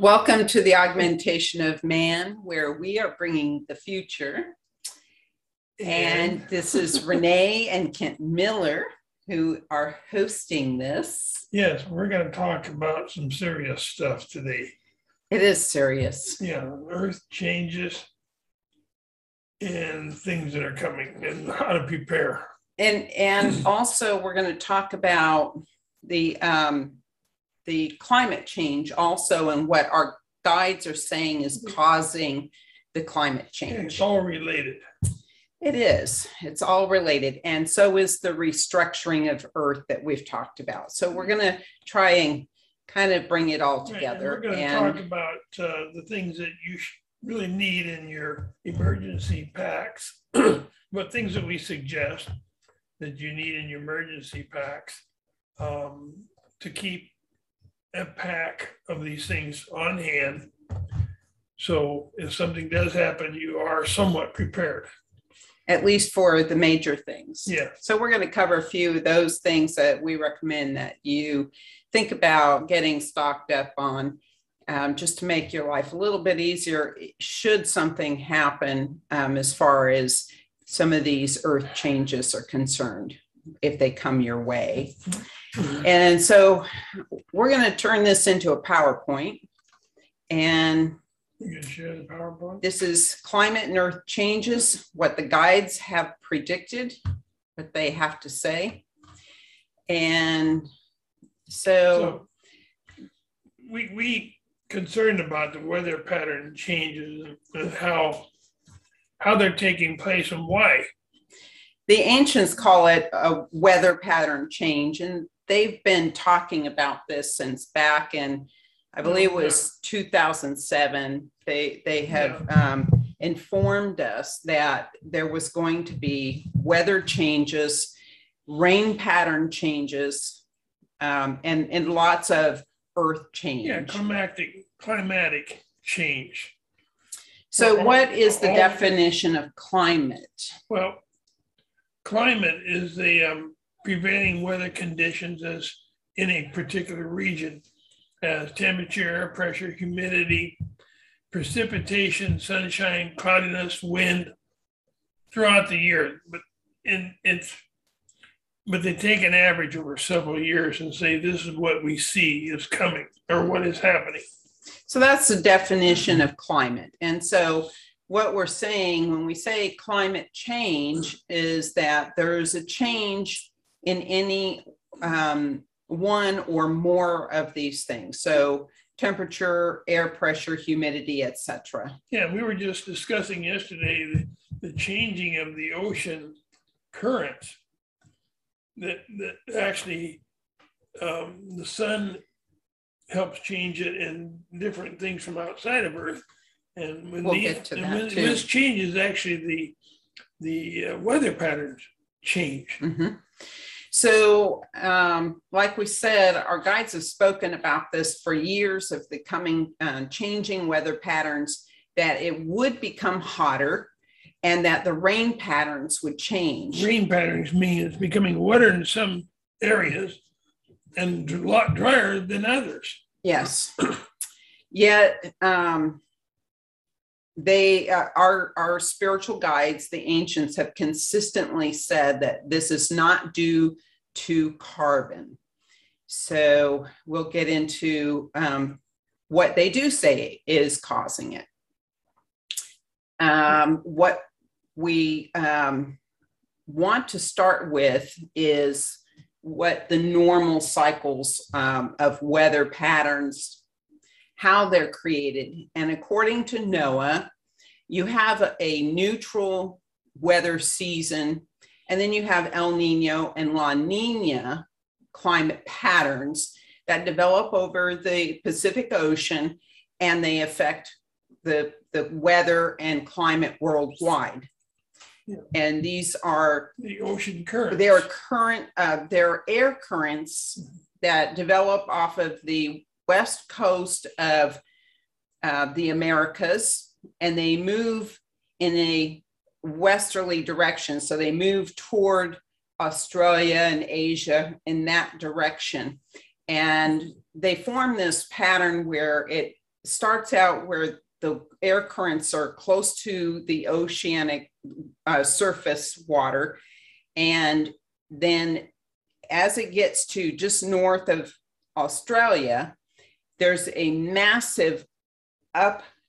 Welcome to the augmentation of man, where we are bringing the future. And this is Renee and Kent Miller who are hosting this. Yes, we're going to talk about some serious stuff today. It is serious. Yeah, Earth changes and things that are coming and how to prepare. And and also we're going to talk about the um, the climate change also and what our guides are saying is causing the climate change. It's all related. It is. It's all related. And so is the restructuring of Earth that we've talked about. So we're going to try and kind of bring it all together. And we're going to talk about uh, the things that you really need in your emergency packs, but things that we suggest that you need in your emergency packs um, to keep a pack of these things on hand. So if something does happen, you are somewhat prepared at least for the major things. Yeah. So we're going to cover a few of those things that we recommend that you think about getting stocked up on. Um, just to make your life a little bit easier, should something happen um, as far as some of these earth changes are concerned, if they come your way. Mm-hmm. And so we're going to turn this into a PowerPoint. And you can share the PowerPoint. This is climate and earth changes, what the guides have predicted, what they have to say. And so, so we we concerned about the weather pattern changes and how how they're taking place and why. The ancients call it a weather pattern change, and they've been talking about this since back in I believe it was 2007. They they have um, informed us that there was going to be weather changes, rain pattern changes, um, and and lots of earth change. Yeah, climatic climatic change. So, what is the definition of climate? Well, climate is the um, prevailing weather conditions as in a particular region as temperature, air pressure, humidity, precipitation, sunshine, cloudiness, wind throughout the year. But in it's but they take an average over several years and say this is what we see is coming or what is happening. So that's the definition of climate. And so what we're saying when we say climate change is that there's a change in any um, one or more of these things. So temperature, air pressure, humidity, etc. Yeah, we were just discussing yesterday the, the changing of the ocean currents. That that actually um, the sun helps change it and different things from outside of Earth. And when, we'll the, get to that when, too. this changes, actually the the uh, weather patterns change. Mm-hmm. So, um, like we said, our guides have spoken about this for years of the coming uh, changing weather patterns, that it would become hotter and that the rain patterns would change. Rain patterns mean it's becoming wetter in some areas and a lot drier than others. Yes. Yet, um, they uh, our our spiritual guides the ancients have consistently said that this is not due to carbon so we'll get into um, what they do say is causing it um, what we um, want to start with is what the normal cycles um, of weather patterns how they're created. And according to NOAA, you have a, neutral weather season, and then you have El Nino and La Nina climate patterns that develop over the Pacific Ocean and they affect the, the weather and climate worldwide. Yeah. And these are the ocean currents. They are current, uh, they're air currents that develop off of the west coast of uh, the Americas and they move in a westerly direction. So they move toward Australia and Asia in that direction. And they form this pattern where it starts out where the air currents are close to the oceanic uh, surface water. And then as it gets to just north of Australia, there's a massive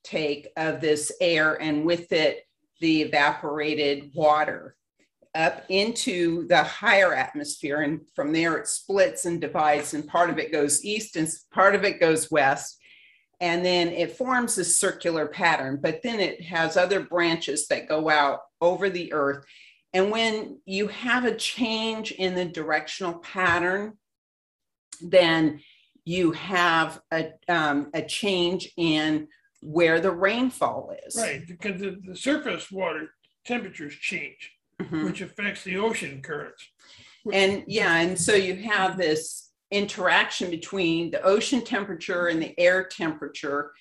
uptake of this air and with it, the evaporated water up into the higher atmosphere. And from there, it splits and divides, and part of it goes east and part of it goes west. And then it forms a circular pattern, but then it has other branches that go out over the earth. And when you have a change in the directional pattern, then you have a, um, a change in where the rainfall is. Right, because the, the surface water temperatures change, Mhm. which affects the ocean currents. And yeah, and so you have this interaction between the ocean temperature and the air temperature.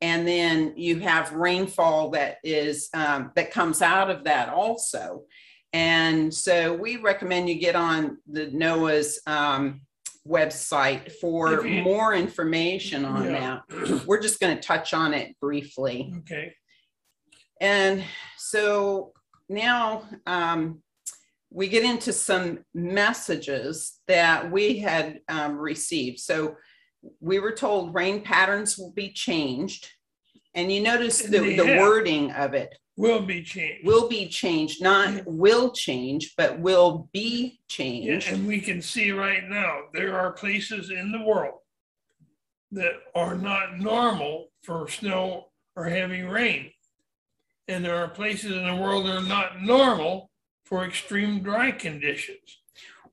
And then you have rainfall that is um, that comes out of that also. And so we recommend you get on the NOAA's um, website for more information on Yeah. that. We're just going to touch on it briefly. Okay, And so now um, we get into some messages that we had um, received. So we were told rain patterns will be changed. And you notice And the, they the have. wording of it will be changed. will be changed, not will change, but will be changed. Yeah, and we can see right now, there are places in the world that are not normal for snow or heavy rain. And there are places in the world that are not normal for extreme dry conditions.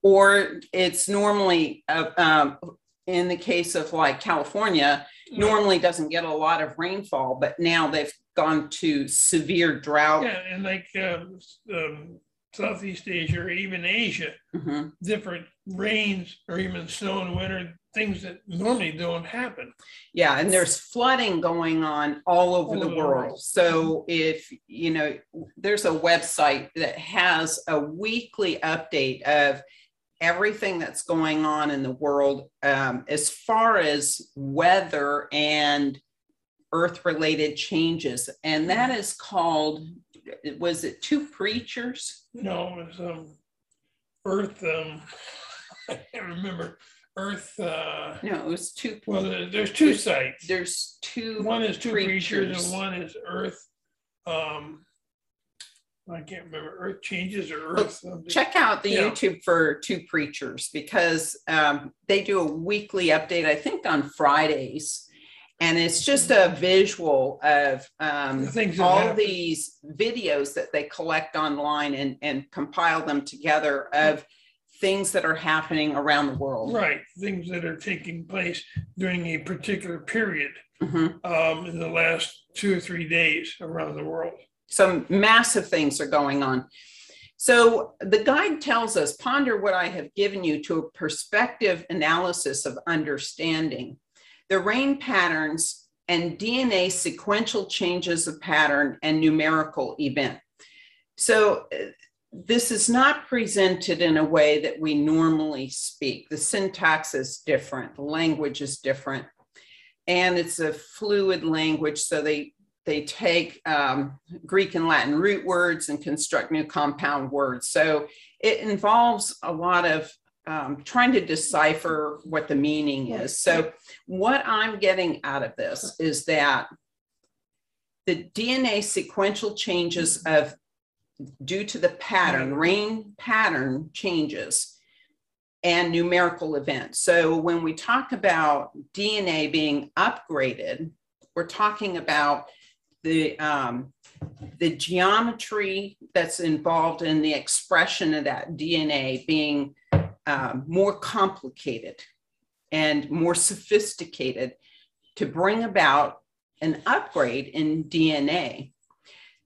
Or it's normally, uh, um, in the case of like California, normally doesn't get a lot of rainfall, but now they've gone to severe drought. Yeah, and like um, um, Southeast Asia or even Asia, Mhm. different rains or even snow in winter, things that normally don't happen. Yeah, and there's flooding going on all over All the world. So if, you know, there's a website that has a weekly update of everything that's going on in the world um, as far as weather and earth related changes. And that is called, was it Two Preachers? No, it was um, Earth. Um, I can't remember Earth. Uh, No, it was two, well, there- there's two sites. there's two. One is two preachers, preachers. and one is Earth. Um, I can't remember Earth changes or Earth. something. check out the Yeah. YouTube for Two Preachers because um, they do a weekly update, I think on Fridays. And it's just a visual of um, all these videos that they collect online and, and compile them together of things that are happening around the world. Right, things that are taking place during a particular period Mhm. um, in the last two or three days around the world. some massive things are going on. So the guide tells us ponder what I have given you to a perspective analysis of understanding the rain patterns and DNA sequential changes of pattern and numerical event. So uh, this is not presented in a way that we normally speak. The syntax is different, the language is different, and it's a fluid language. So they they take um, Greek and Latin root words and construct new compound words. So it involves a lot of um, trying to decipher what the meaning is. So, what I'm getting out of this is that the DNA sequential changes of due to the pattern, rain pattern changes and numerical events. So, when we talk about DNA being upgraded, we're talking about the um, the geometry that's involved in the expression of that DNA being um, more complicated and more sophisticated to bring about an upgrade in DNA.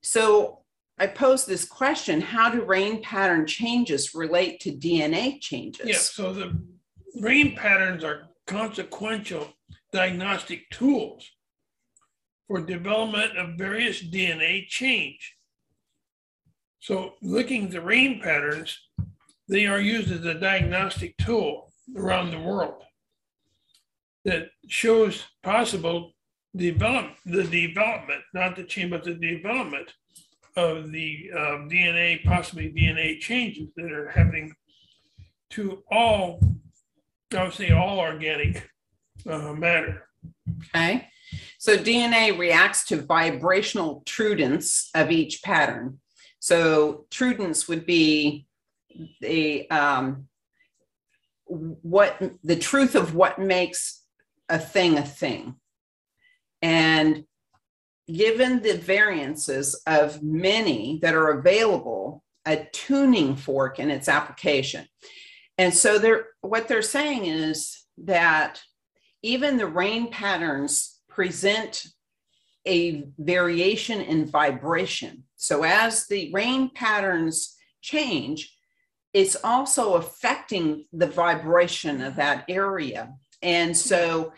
So I pose this question how do rain pattern changes relate to DNA changes? Yeah, so the rain patterns are consequential diagnostic tools for development of various DNA change. So looking at the rain patterns, they are used as a diagnostic tool around the world that shows possible develop the development, not the change, but the development of the uh, DNA, possibly DNA changes that are happening to all, I would say, all organic uh, matter. Okay. So DNA reacts to vibrational trudence of each pattern. So trudence would be the um, what the truth of what makes a thing a thing. And given the variances of many that are available, a tuning fork in its application. And so they're what they're saying is that even the rain patterns present a variation in vibration. So as the rain patterns change, it's also affecting the vibration of that area. And so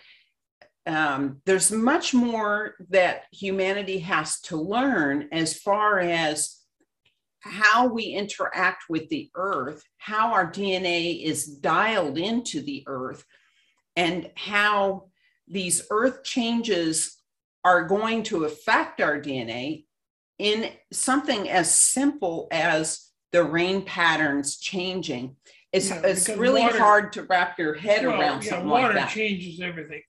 um, there's much more that humanity has to learn as far as how we interact with the earth, how our DNA is dialed into the earth, and how these earth changes are going to affect our DNA in something as simple as the rain patterns changing. It's, Yeah, it's really water- hard to wrap your head Well, around yeah, something water like that. changes everything.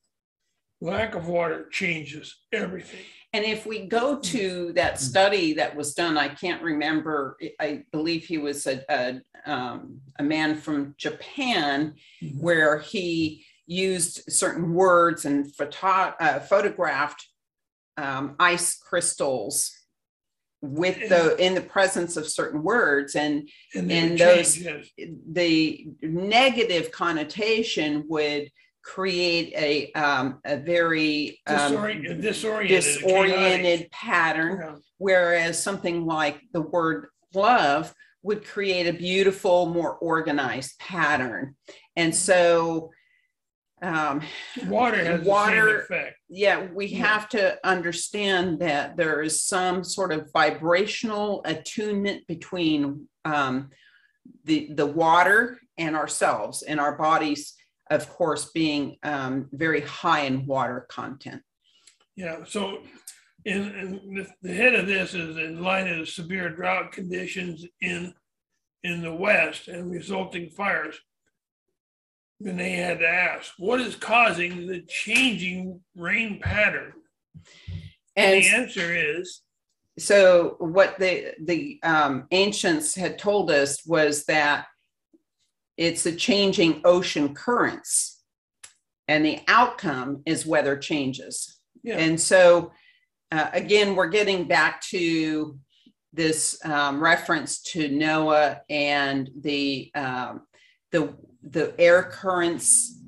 Lack of water changes everything. And if we go to that study that was done, I can't remember, I believe he was a, a, um, a man from Japan Mhm. where he used certain words and photo, uh, photographed um, ice crystals with the in the presence of certain words and And And those- change, yes. the negative connotation would create a um, a very um, Disorient- disoriented. disoriented pattern Yeah. whereas something like the word love would create a beautiful more organized pattern and so um, Water has the Water- effect. yeah we Yeah. have to understand that there is some sort of vibrational attunement between um, the the water and ourselves and our bodies of course being um, very high in water content Yeah, so in, in the, the head of this is in light of severe drought conditions in in the west and resulting fires. Then they had to ask, what is causing the changing rain pattern? And and the answer is so what the the um, ancients had told us was that it's a changing ocean currents. And the outcome is weather changes. Yeah, and so uh, again we're getting back to this um, reference to NOAA and the um, the the air currents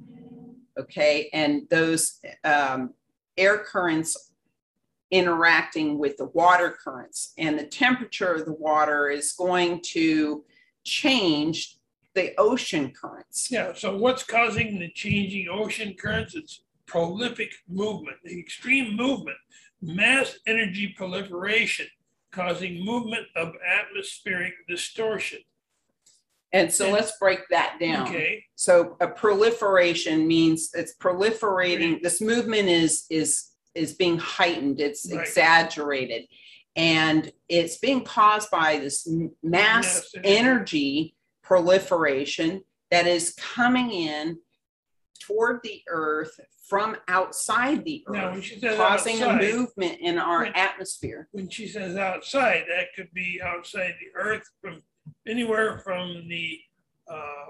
okay and those um, air currents interacting with the water currents and the temperature of the water is going to change the ocean currents yeah. So what's causing the changing ocean currents? It's prolific movement, the extreme movement, mass energy proliferation, causing movement of atmospheric distortion. And so let's break that down Okay. So a proliferation means it's proliferating. This movement is is is being heightened. It's Right. exaggerated, and it's being caused by this mass Mass energy. proliferation that is coming in toward the Earth from outside the Earth, causing outside- a movement in our Right. atmosphere. when she says outside, that could be outside the Earth from anywhere from the uh,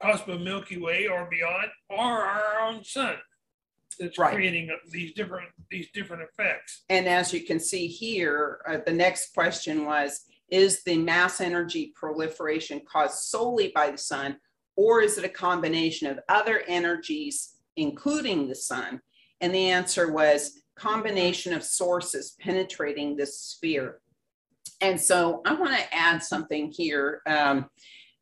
possible Milky Way or beyond, or our own sun. That's Right. creating these different these different effects. And as you can see here, uh, the next question was, is the mass energy proliferation caused solely by the sun, or is it a combination of other energies, including the sun? And the answer was combination of sources penetrating this sphere. And so I want to add something here um,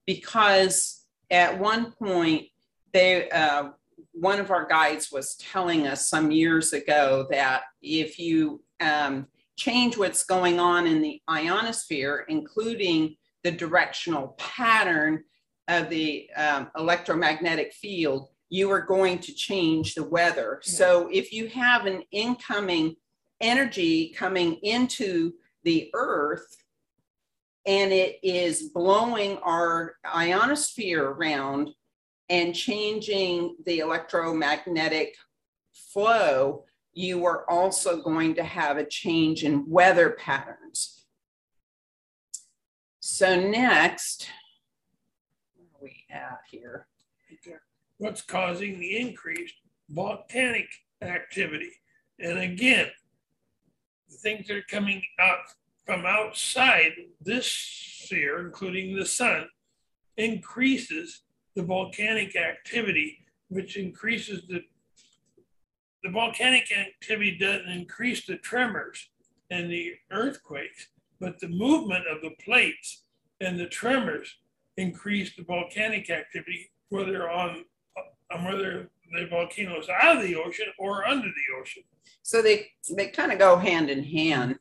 because at one point they uh, one of our guides was telling us some years ago that if you um, change what's going on in the ionosphere, including the directional pattern of the um, electromagnetic field, you are going to change the weather. So if you have an incoming energy coming into the earth and it is blowing our ionosphere around and changing the electromagnetic flow, you are also going to have a change in weather patterns. So next, where are we at here? What's causing the increased volcanic activity? And again, things that are coming out from outside this sphere, including the sun, increases the volcanic activity, which increases the the volcanic activity doesn't increase the tremors and the earthquakes, but the movement of the plates and the tremors increase the volcanic activity, whether on, whether the volcanoes out of the ocean or under the ocean. So they they kind of go hand in hand.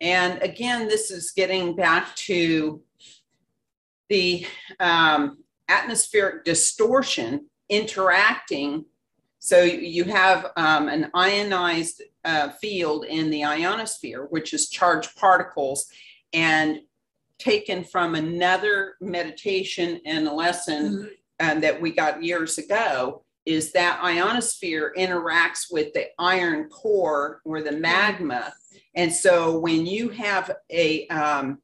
And again, this is getting back to the um, atmospheric distortion interacting. So you have um, an ionized uh, field in the ionosphere, which is charged particles, and taken from another meditation and a lesson mm-hmm. um, that we got years ago is that ionosphere interacts with the iron core or the magma. And so when you have a um,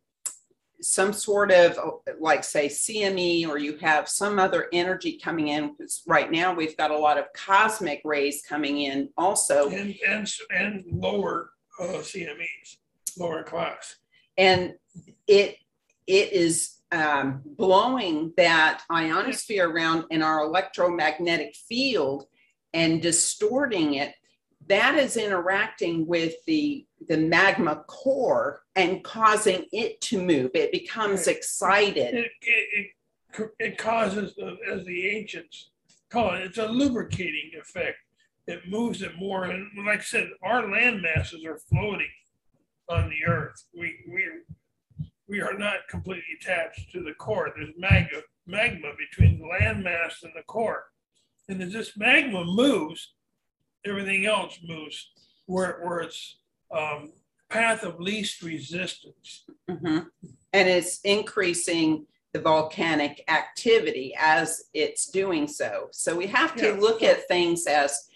some sort of like say CME or you have some other energy coming in because right now we've got a lot of cosmic rays coming in also and and, and lower uh, CMEs lower class and it it is um, blowing that ionosphere around in our electromagnetic field and distorting it that is interacting with the the magma core and causing it to move. It becomes excited. It, it, it, it causes as the ancients call it it's a lubricating effect. It moves it more and like i said our land masses are floating on the earth. We we we are not completely attached to the core. There's magma, magma between the landmass and the core. And as this magma moves, everything else moves where, where it's um, path of least resistance. Mm-hmm. And it's increasing the volcanic activity as it's doing so. So we have to yeah. look at things as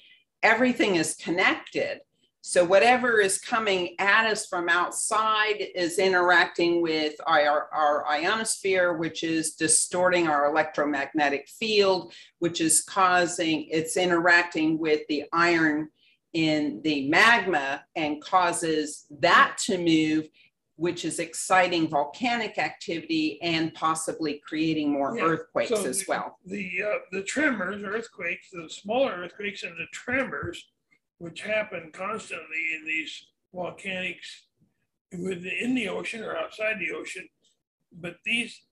everything is connected so whatever is coming at us from outside is interacting with our, our ionosphere, which is distorting our electromagnetic field, which is causing, it's interacting with the iron in the magma and causes that to move, which is exciting volcanic activity and possibly creating more yeah. earthquakes so as the, well. The, uh, the tremors, earthquakes, the smaller earthquakes and the tremors which happen constantly in these volcanics within the ocean or outside the ocean. But these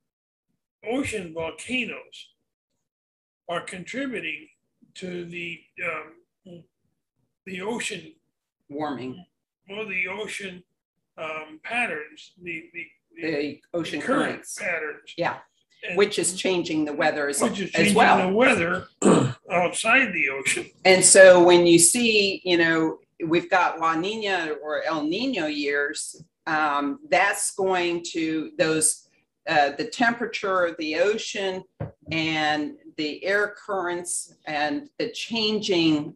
ocean volcanoes are contributing to the um, the ocean warming. Well, the ocean um, patterns, the the, the, the ocean current currents patterns. Yeah which is changing the weather as, which is as well. The weather outside the ocean. And so when you see, you know, we've got La Nina or El Nino years, um, that's going to those uh, the temperature of the ocean and the air currents and the changing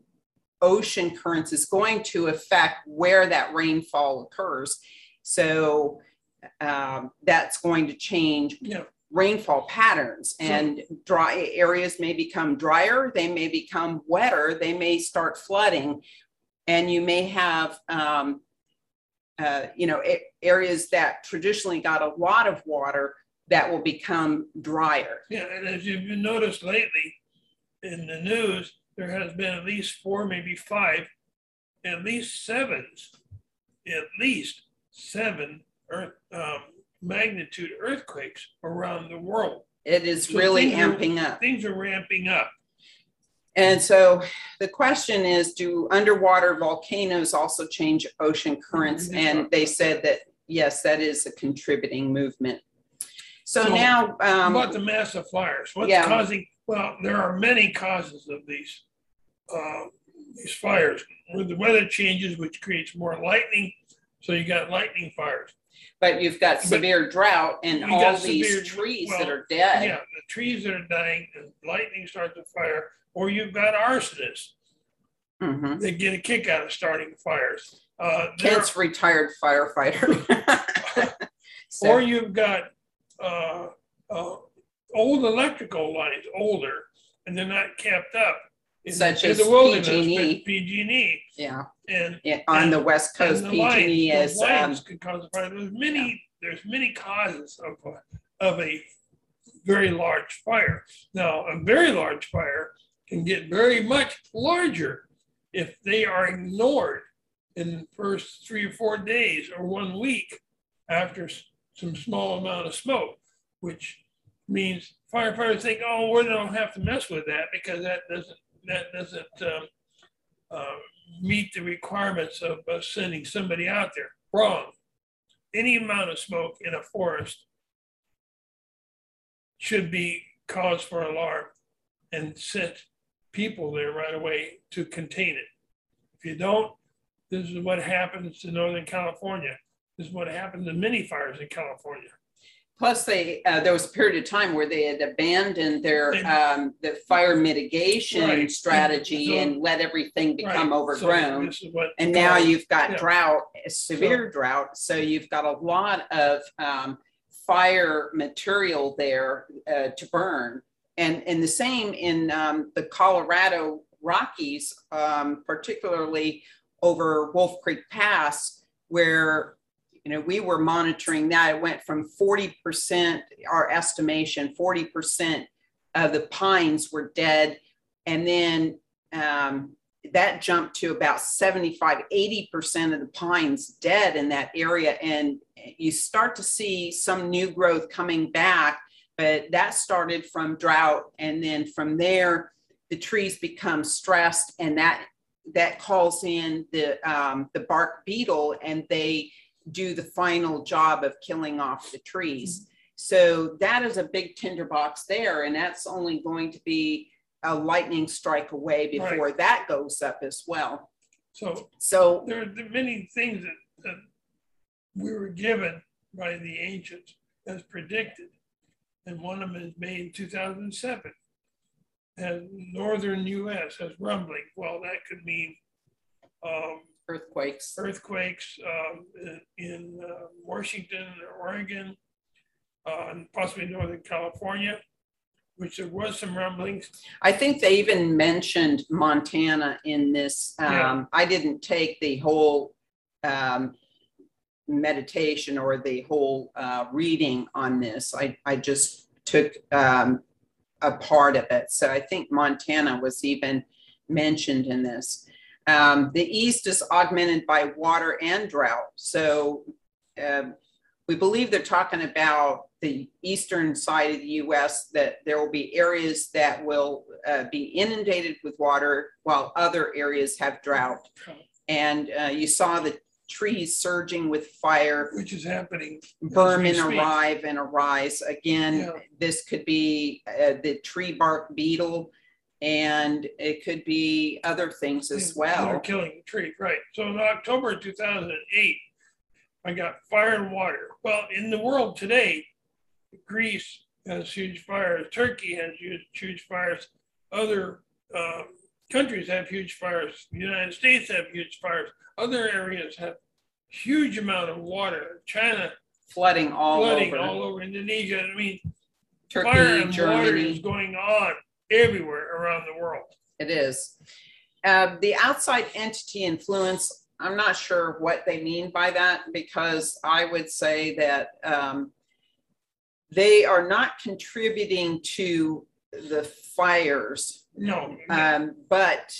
ocean currents is going to affect where that rainfall occurs. So um, that's going to change yeah rainfall patterns and dry areas may become drier they may become wetter they may start flooding and you may have um, uh, you know areas that traditionally got a lot of water that will become drier. Yeah and as you've noticed lately in the news there has been at least four maybe five at least sevens at least seven earth um, magnitude earthquakes around the world. It is so really amping are, up. Things are ramping up. And so the question is do underwater volcanoes also change ocean currents? And they said that yes, that is a contributing movement. So, So, now, um, About the massive fires, what's Yeah. causing, well, there are many causes of these, uh, these fires. When the weather changes, which creates more lightning, so you got lightning fires. But you've got but severe drought and all these trees that are dead. Yeah, the trees that are dying, and lightning starts a fire, or you've got arsonists Mhm. that get a kick out of starting fires. Uh, Kent's retired firefighter. So- Or you've got uh, uh, old electrical lines, older, and they're not kept up. in- Such in as the wilderness, PG&E. PG&E, yeah, and yeah, on the west coast, PG&E is um, could cause a fire. There's many, there's many causes of a, of a very large fire. Now, a very large fire can get very much larger if they are ignored in the first three or four days or one week after some small amount of smoke, which means firefighters think, oh, we don't have to mess with that because that doesn't that doesn't um, uh, meet the requirements of uh, sending somebody out there. Wrong. Any amount of smoke in a forest should be cause for alarm and send people there right away to contain it. If you don't, this is what happens to Northern California. This is what happened to many fires in California. Plus, they uh, there was a period of time where they had abandoned their um, the fire mitigation Right. strategy So- and let everything become Right. overgrown. So this is what and now you've Yeah. got drought, a severe drought. So you've got a lot of um, fire material there uh, to burn. And, and the same in um, the Colorado Rockies, um, particularly over Wolf Creek Pass, where you know we were monitoring that. It went from 40%, our estimation, 40% of the pines were dead. And then um, that jumped to about 75 80% of the pines dead in that area and you start to see some new growth coming back but that started from drought and then from there the trees become stressed and that that calls in the um, the bark beetle and they do the final job of killing off the trees so that is a big tinderbox there and that's only going to be a lightning strike away before that goes up as well. So So, there are many things that, that we were given by the ancients as predicted. And one of them is made in 2007. And northern US has rumbling. Well, that could mean um, earthquakes. earthquakes um, in uh, Washington, Oregon, uh, and possibly Northern California, which there was some rumblings. I think they even mentioned Montana in this. Yeah. Um, I didn't take the whole um, meditation or the whole uh, reading on this. I, I just took um, a part of it. So I think Montana was even mentioned in this. Um, the east is augmented by water and drought. So um, we believe they're talking about the eastern side of the US that there will be areas that will uh, be inundated with water while other areas have drought. And uh, you saw the trees surging with fire. Which is happening. Burn and As we speak. arrive and arise. Again, Yeah. this could be uh, the tree bark beetle and it could be other things as well. killing the trees, right. So in October 2008, I got fire and water. Well, in the world today, Greece has huge fires, Turkey has huge, huge fires, other um, countries have huge fires, the United States have huge fires, other areas have huge amount of water. China Flooding all flooding over all over Indonesia. I mean, fire Turkey, and water is going on everywhere around the world. It is. Uh, the outside entity influence, I'm not sure what they mean by that because I would say that um, they are not contributing to the fires, No, um, but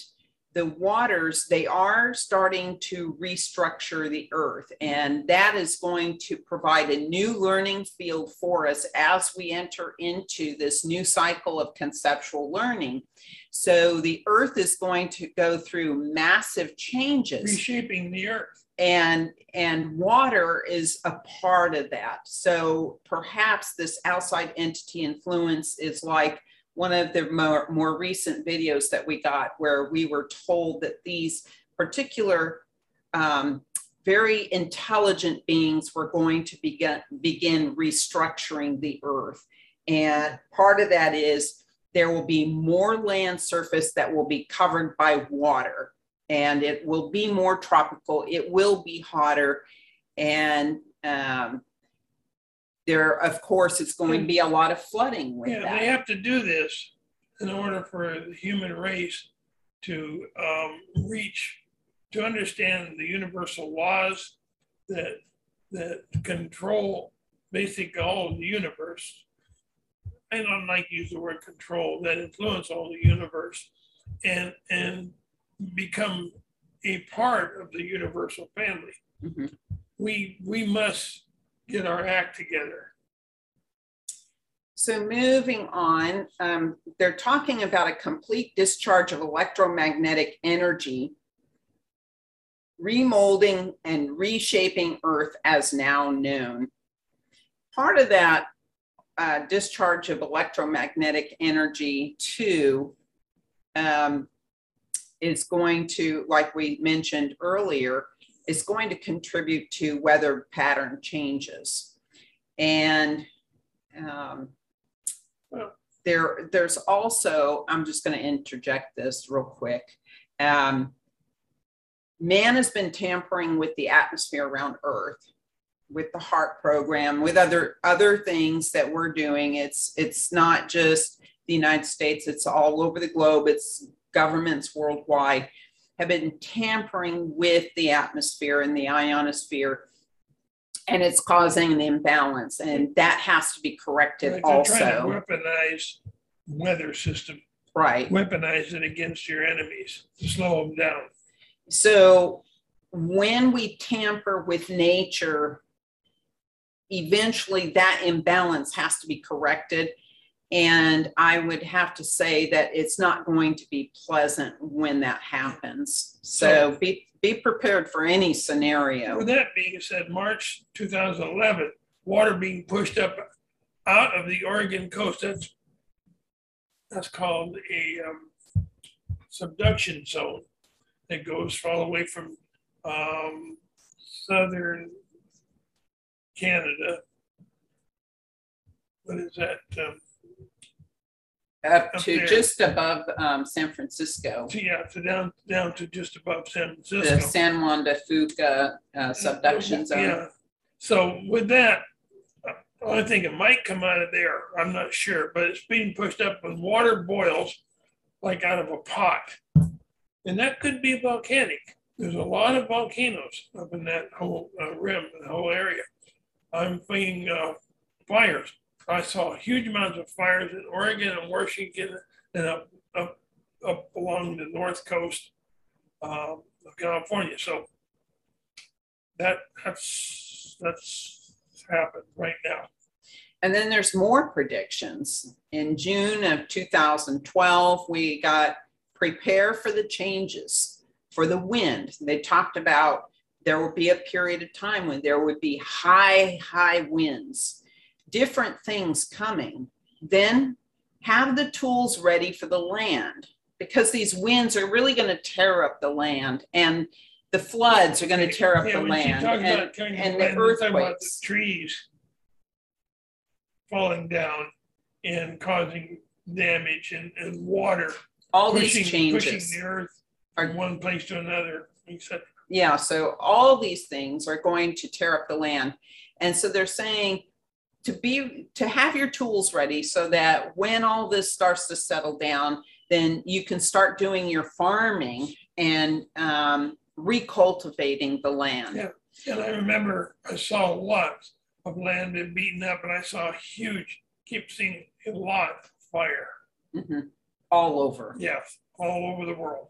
the waters, they are starting to restructure the earth. And that is going to provide a new learning field for us as we enter into this new cycle of conceptual learning. So the earth is going to go through massive changes. reshaping the earth. and and water is a part of that so perhaps this outside entity influence is like one of the more, more recent videos that we got where we were told that these particular um, very intelligent beings were going to begin begin restructuring the earth and part of that is there will be more land surface that will be covered by water and it will be more tropical. It will be hotter. And um, there, of course, it's going to be a lot of flooding with yeah, that. they have to do this in order for the human race to um, reach, to understand the universal laws that that control basically all of the universe. I don't like to use the word control that influence all the universe, and and become a part of the universal family. Mhm. We we must get our act together. So moving on, um, they're talking about a complete discharge of electromagnetic energy, remolding and reshaping Earth as now known. Part of that uh, discharge of electromagnetic energy, too, um, is going to, like we mentioned earlier, is going to contribute to weather pattern changes. And um, there, there's also, I'm just going to interject this real quick. Um, man has been tampering with the atmosphere around Earth, with the HAARP program, with other other things that we're doing. It's it's not just the United States; it's all over the globe. It's governments worldwide have been tampering with the atmosphere and the ionosphere and it's causing an imbalance and that has to be corrected Like they're trying to weaponize weather system, right weaponize it against your enemies to slow them down. so when we tamper with nature eventually that imbalance has to be corrected and I would have to say that it's not going to be pleasant when that happens. So be, be prepared for any scenario. With that being said, March 2011, water being pushed up out of the Oregon coast. That's that's called a um, subduction zone that goes all the way from um, southern Canada. What is that? Um, Up Up to there. just above um, San Francisco, to, yeah, to down down to just above San the Francisco. San Juan de Fuca uh, subduction zone. Yeah. So with that, uh, I think it might come out of there. I'm not sure, but it's being pushed up when water boils like out of a pot. And that could be volcanic. There's a lot of volcanoes up in that whole uh, rim, the whole area. I'm thinking uh, fires. I saw huge amounts of fires in Oregon and Washington and up, up, up along the north coast um, of California. So that that's that's happened right now. And then there's more predictions. In June of 2012, we got prepare for the changes for the wind. They talked about there will be a period of time when there would be high, high winds, different things coming. Then have the tools ready for the land because these winds are really going to tear up the land and the floods are going to tear up Yeah, the land. And, and up the land, about the earthquakes. trees falling down and causing damage and, and water all pushing, these changes. pushing the earth from one place to another. Except Yeah, so all these things are going to tear up the land. And so they're saying to be to have your tools ready so that when all this starts to settle down, then you can start doing your farming and um, recultivating the land. Yeah. And I remember I saw lots of land being beaten up, and I saw a huge, keep seeing a lot of fire. Mhm. All over. Yes, all over the world.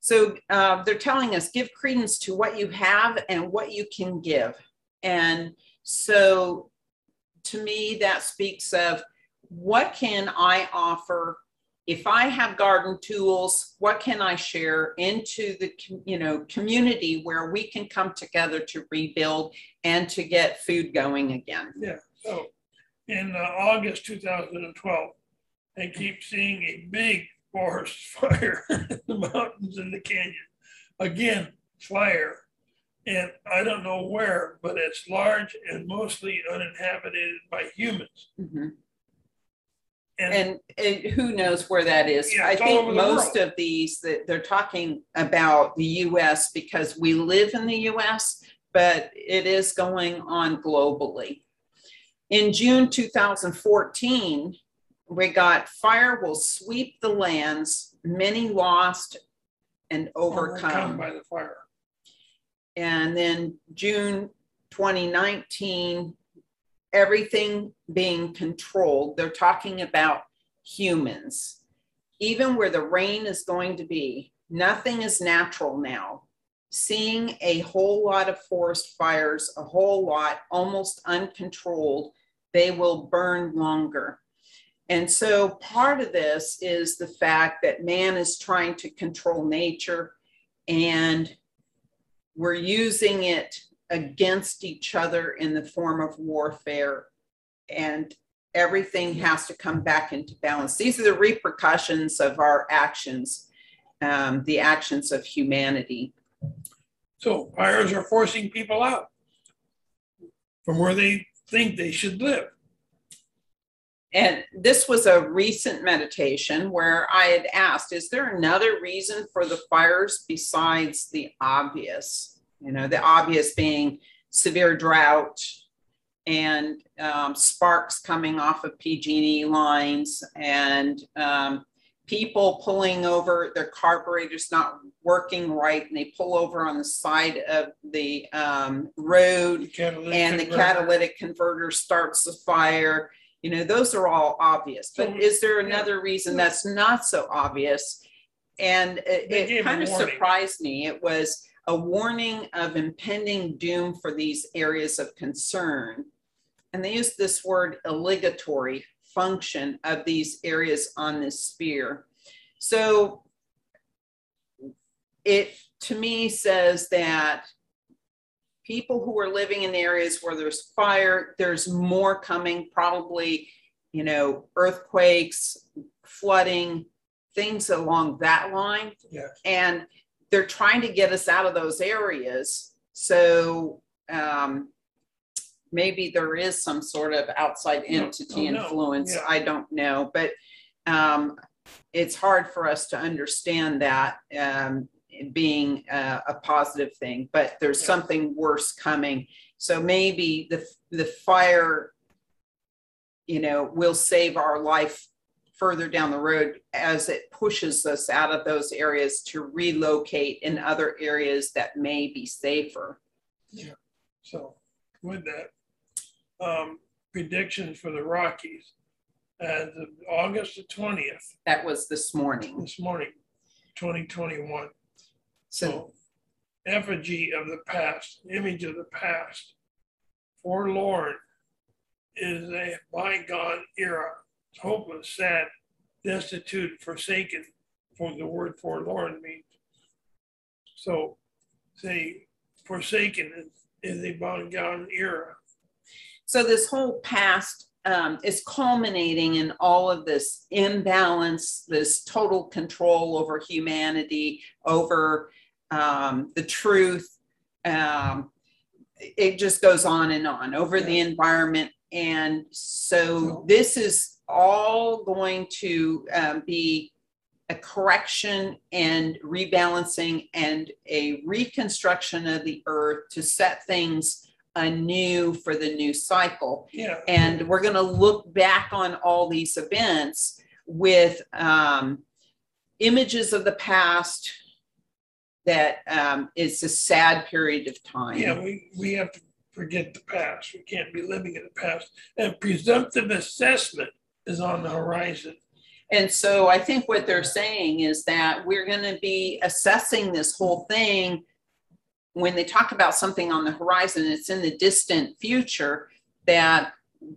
So uh, they're telling us give credence to what you have and what you can give. And so to me, that speaks of what can I offer if I have garden tools, what can I share into the you know community where we can come together to rebuild and to get food going again? Yeah. So in uh, August 2012, I keep seeing a big forest fire in the mountains in the canyon. Again, fire. And I don't know where, but it's large and mostly uninhabited by humans. Mhm. And, And, and who knows where that is? Yeah, I think most world. of these that they're talking about the US because we live in the US, but it is going on globally. In June 2014, we got fire will sweep the lands, many lost and overcome. by the fire. And then June 2019, everything being controlled. They're talking about humans. Even where the rain is going to be, nothing is natural now. Seeing a whole lot of forest fires, a whole lot, almost uncontrolled, they will burn longer. And so part of this is the fact that man is trying to control nature and we're using it against each other in the form of warfare. And everything has to come back into balance. These are the repercussions of our actions, um, the actions of humanity. So fires are forcing people out from where they think they should live. And this was a recent meditation where I had asked, is there another reason for the fires besides the obvious? You know, the obvious being severe drought and um, sparks coming off of PG&E lines and um, people pulling over their carburetors not working right and they pull over on the side of the um, road The and the catalytic converter starts the fire. You know, those are all obvious, but is there another reason that's not so obvious? And it, it kind of warning. surprised me. It was a warning of impending doom for these areas of concern. And they used this word obligatory function of these areas on this sphere. So it to me says that people who are living in areas where there's fire, there's more coming, probably, you know, earthquakes, flooding, things along that line. Yes. And they're trying to get us out of those areas. So um, maybe there is some sort of outside entity no, influence. yeah. I don't know, but um, it's hard for us to understand that um, being a, a positive thing, but there's Yeah. something worse coming. So maybe the the fire, you know, will save our life further down the road as it pushes us out of those areas to relocate in other areas that may be safer. Yeah. So with that, um, predictions for the Rockies as August the twentieth, That was this morning. this morning, twenty twenty-one. So effigy of the past, image of the past, forlorn is a bygone era, It's hopeless, sad, destitute, forsaken, for the word forlorn means. So say forsaken is, is a bygone era. So this whole past um, is culminating in all of this imbalance, this total control over humanity, over um, the truth. Um, it just goes on and on over the environment. And so this is all going to um, be a correction and rebalancing and a reconstruction of the earth to set things anew for the new cycle. Yeah. And we're going to look back on all these events with um, images of the past that um, it's a sad period of time. Yeah, we, we have to forget the past. We can't be living in the past. And presumptive assessment is on the horizon. And so I think what they're saying is that we're going to be assessing this whole thing when they talk about something on the horizon, it's in the distant future that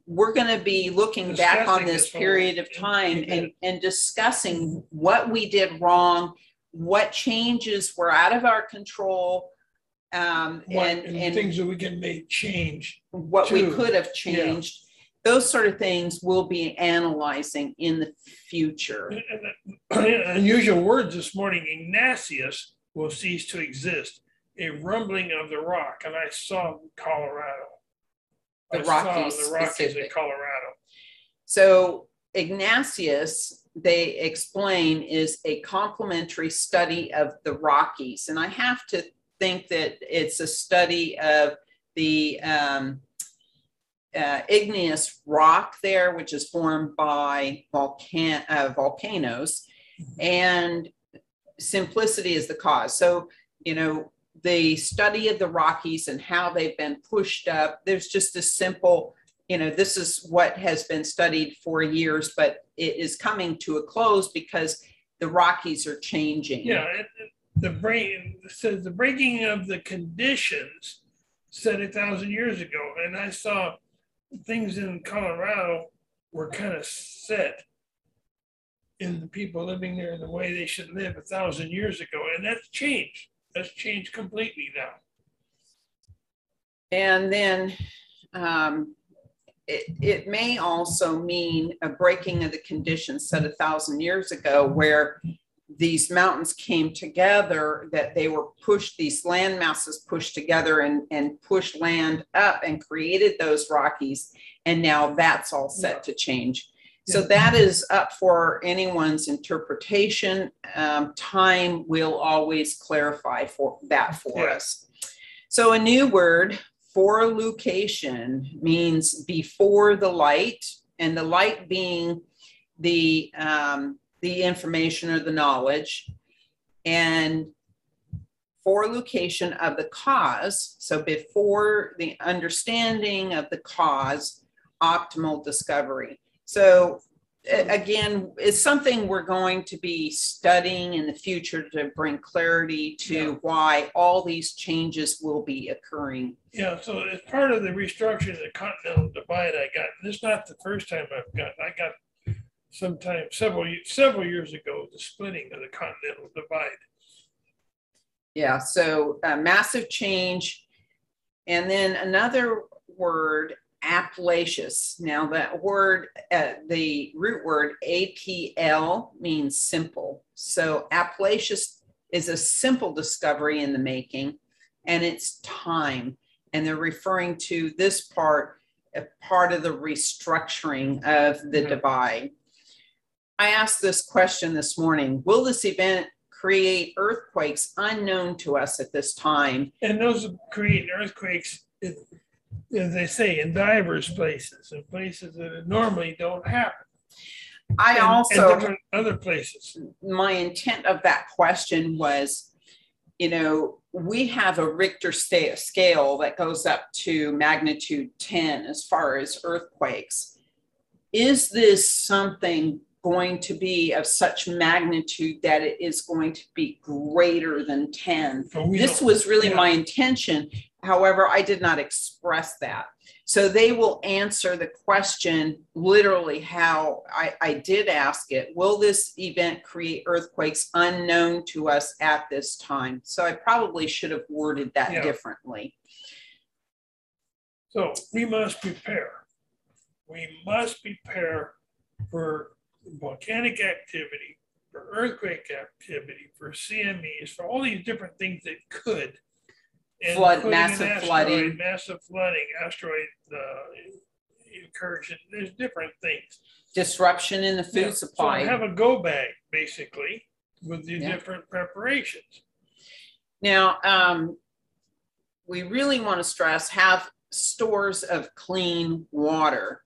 we're going to be looking back on this this period of time and, and discussing what we did wrong, what changes were out of our control, um, What, and, and and things that we can make change. what we could have Yeah. changed. Those sort of things we'll be analyzing in the future. Unusual words this morning, Ignatius will cease to exist, a rumbling of the rock, and I saw Colorado. The I saw Rockies The Rockies in. Colorado. So Ignatius, they explain, is a complementary study of the Rockies. And I have to think that it's a study of the um, uh, igneous rock there, which is formed by volcan- uh, volcanoes, and simplicity is the cause. So, you know, the study of the Rockies and how they've been pushed up, there's just a simple you know, this is what has been studied for years, but it is coming to a close because the Rockies are changing. Yeah, it- it- the break, it says the breaking of the conditions said a thousand years ago, and I saw things in Colorado were kind of set in the people living there in the way they should live a thousand years ago, and that's changed. That's changed completely now. And then um, it, it may also mean a breaking of the conditions set a thousand years ago where these mountains came together, that they were pushed, these land masses pushed together and, and pushed land up and created those Rockies. And now that's all set to change. So that is up for anyone's interpretation. Um, time will always clarify for that for Yeah. us. So a new word for location means before the light, and the light being the um, the information or the knowledge, and for location of the cause. So before the understanding of the cause, optimal discovery. So again, it's something we're going to be studying in the future to bring clarity to Yeah. why all these changes will be occurring. Yeah, so as part of the restructuring of the continental divide I got, this is not the first time I've got, I got sometime several, several years ago, the splitting of the continental divide. Yeah, so a massive change. And then another word, Appalachius. Now that word, uh, the root word APL means simple. So Appalachius is a simple discovery in the making and it's time. And they're referring to this part, a part of the restructuring of the Yeah. divide. I asked this question this morning. Will this event create earthquakes unknown to us at this time? And those create earthquakes, as they say, in diverse places, in places that normally don't happen. I and- and also, different Other places. my intent of that question was, you know, we have a Richter scale that goes up to magnitude 10 as far as earthquakes. Is this something going to be of such magnitude that it is going to be greater than 10? But This was really yeah. my intention. However, I did not express that. So they will answer the question literally how I, I did ask it. Will this event create earthquakes unknown to us at this time? So I probably should have worded that Yeah. differently. So we must prepare. We must prepare for volcanic activity, for earthquake activity, for CMEs, for all these different things that could. Flood- including massive asteroid, flooding. Massive flooding, asteroid uh, incursion, there's different things. Disruption in the Yeah, food So supply. have a go bag, basically, with the Yeah. different preparations. Now, um, we really want to stress have stores of clean water.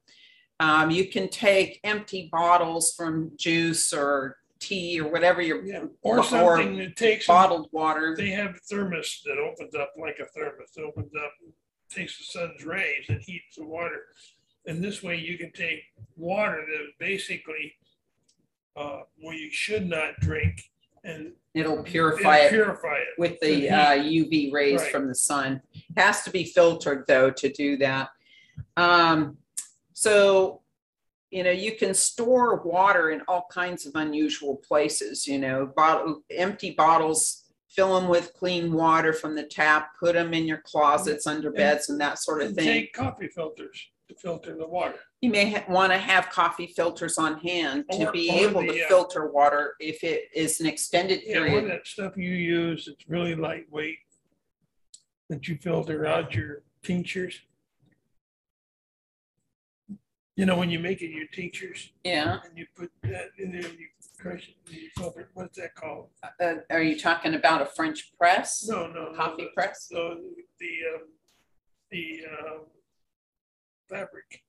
Um, you can take empty bottles from juice or tea or whatever your Yeah, or Or something that takes. bottled water. They have thermos that opens up like a thermos, It opens up, takes the sun's rays and heats the water. And this way you can take water that basically uh, well, you should not drink and It'll purify it Purify it. with the the uh, UV rays Right. from the sun. Has to be filtered though to do that. Um, So, you know, you can store water in all kinds of unusual places, you know, bottle, empty bottles, fill them with clean water from the tap, put them in your closets under beds and that sort of And thing. Take coffee filters to filter the water. You may ha- want to have coffee filters on hand to be able the, to uh, filter water if it is an extended Yeah, period. that stuff you use, it's really lightweight. That you filter out your tinctures. You know, when you make it your teachers. Yeah. and you put that in there, and you crush it, and you filter, what's that called? Uh, are you talking about a French press? No, no. no, Coffee the- press? So the, um, the, um, fabric,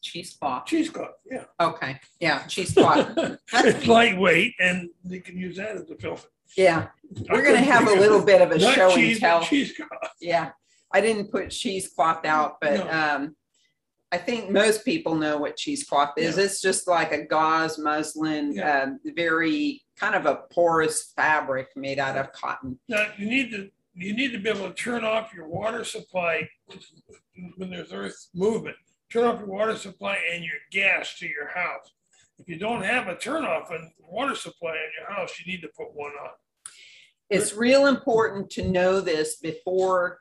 Cheesecloth. cheesecloth, yeah. Okay. Yeah. Cheesecloth. It's lightweight and you can use that as a filter. yeah. We're going to have a little bit of a show and cheese, but tell. cheesecloth. Yeah. I didn't put cheesecloth out, but No. um, I think most people know what cheesecloth is. Yeah. It's just like a gauze muslin, Yeah. um, very kind of a porous fabric made out of cotton. Now, you need to, you need to be able to turn off your water supply when there's earth movement. Turn off your water supply and your gas to your house. If you don't have a turn off on water supply in your house, you need to put one on. It's real important to know this before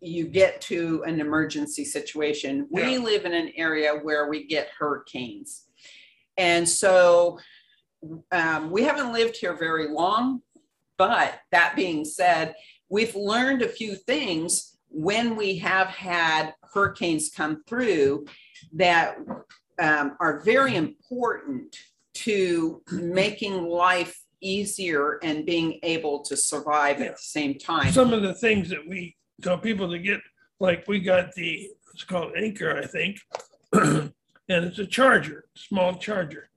you, get to an emergency situation. We Yeah. live in an area where we get hurricanes. And so um, we haven't lived here very long, but that being said, we've learned a few things when we have had hurricanes come through that um, are very important to making life easier and being able to survive at the same time. Some of the things that we tell people to get, like we got the, it's called Anker, I think. And it's a charger, small charger.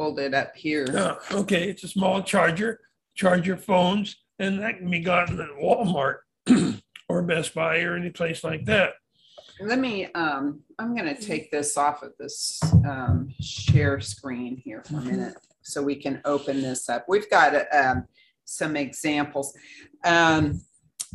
Hold it up here. Yeah, okay, it's a small charger, charge your phones, and that can be gotten at Walmart or Best Buy or any place like that. Let me, um, I'm gonna take this off of this, um, share screen here for a minute, so we can open this up. We've got, um, some examples. Um,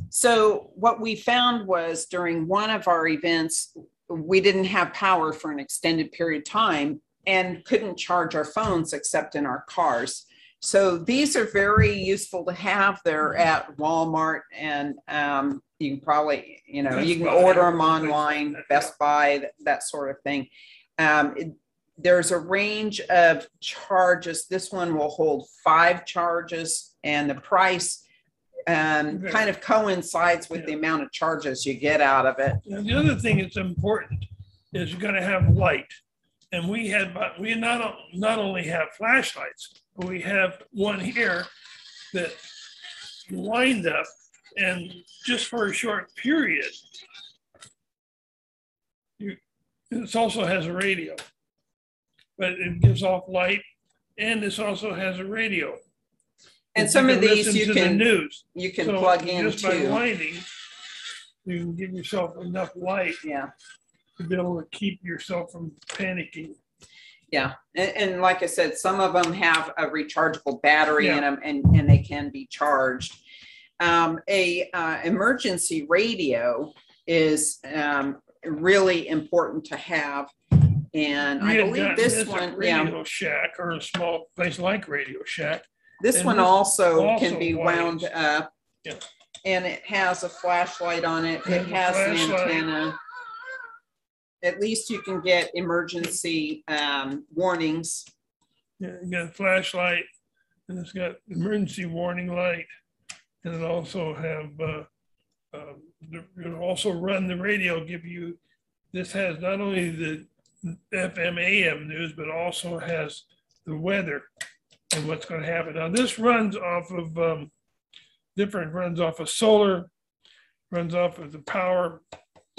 so what we found was during one of our events, we didn't have power for an extended period of time and couldn't charge our phones except in our cars. So these are very useful to have. They're at Walmart and, um, you can probably, you know, you can order them online, Best Buy, that, that sort of thing. Um, it- there's a range of charges. This one will hold five charges and the price um, kind of coincides with the amount of charges you get out of it. Now, the other thing that's important is you gotta have light. And we had, we not, not only have flashlights, but we have one here that you wind up and just for a short period. You, this also has a radio. But it gives off light and this also has a radio. And some of these listen you to the can, News. you can So plug Just by into. winding, you can give yourself enough light Yeah, to be able to keep yourself from panicking. yeah. And, and like I said, some of them have a rechargeable battery in Yeah. them and, and they can be charged. Um, a, uh, emergency radio is, um, really important to have. And We I had believe gotten this at one, yeah, Radio Shack or a small place like Radio Shack. This and one this also also can be wound up. Yeah. And it has a flashlight on it. It the has an flashlight. antenna. At least you can get emergency, um, warnings. Yeah, You got a flashlight and it's got emergency warning light. And it also have, uh, um, the- it'll also run the radio, give you, this has not only the FM AM news, but also has the weather and what's gonna happen. Now, this runs off of, um, different, runs off of solar, runs off of the power.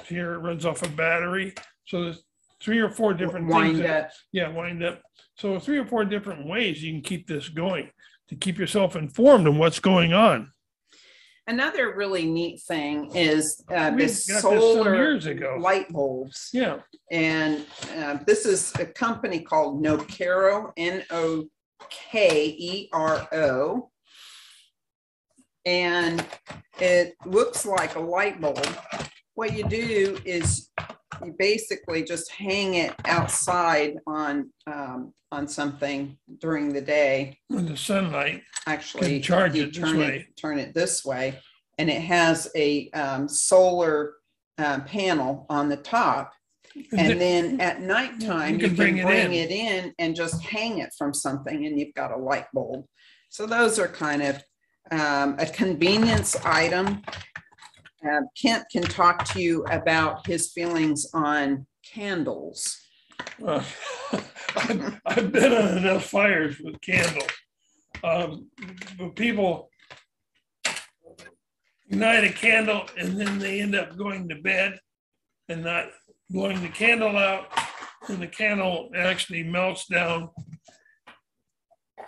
Here, it runs off a battery. So there's three or four different things. Wind that- up. yeah, wind up. So three or four different ways you can keep this going to keep yourself informed on what's going on. Another really neat thing is, uh, this solar years ago. light bulbs. Yeah, And, uh, this is a company called Nokero, N O K E R O. And it looks like a light bulb. What you do is you basically just hang it outside on, um, on something during the day. in the sunlight. Actually, Can charge you it this turn way. Turn it this way, and it has a, um, solar, uh, panel on the top. And then at nighttime, You you can can bring bring it it in and just hang it from something and you've got a light bulb. So those are kind of um, a convenience item. Uh, Kent can talk to you about his feelings on candles. Uh, I've, I've been on enough fires with candles. Um, but people ignite a candle and then they end up going to bed and not blowing the candle out. And the candle actually melts down.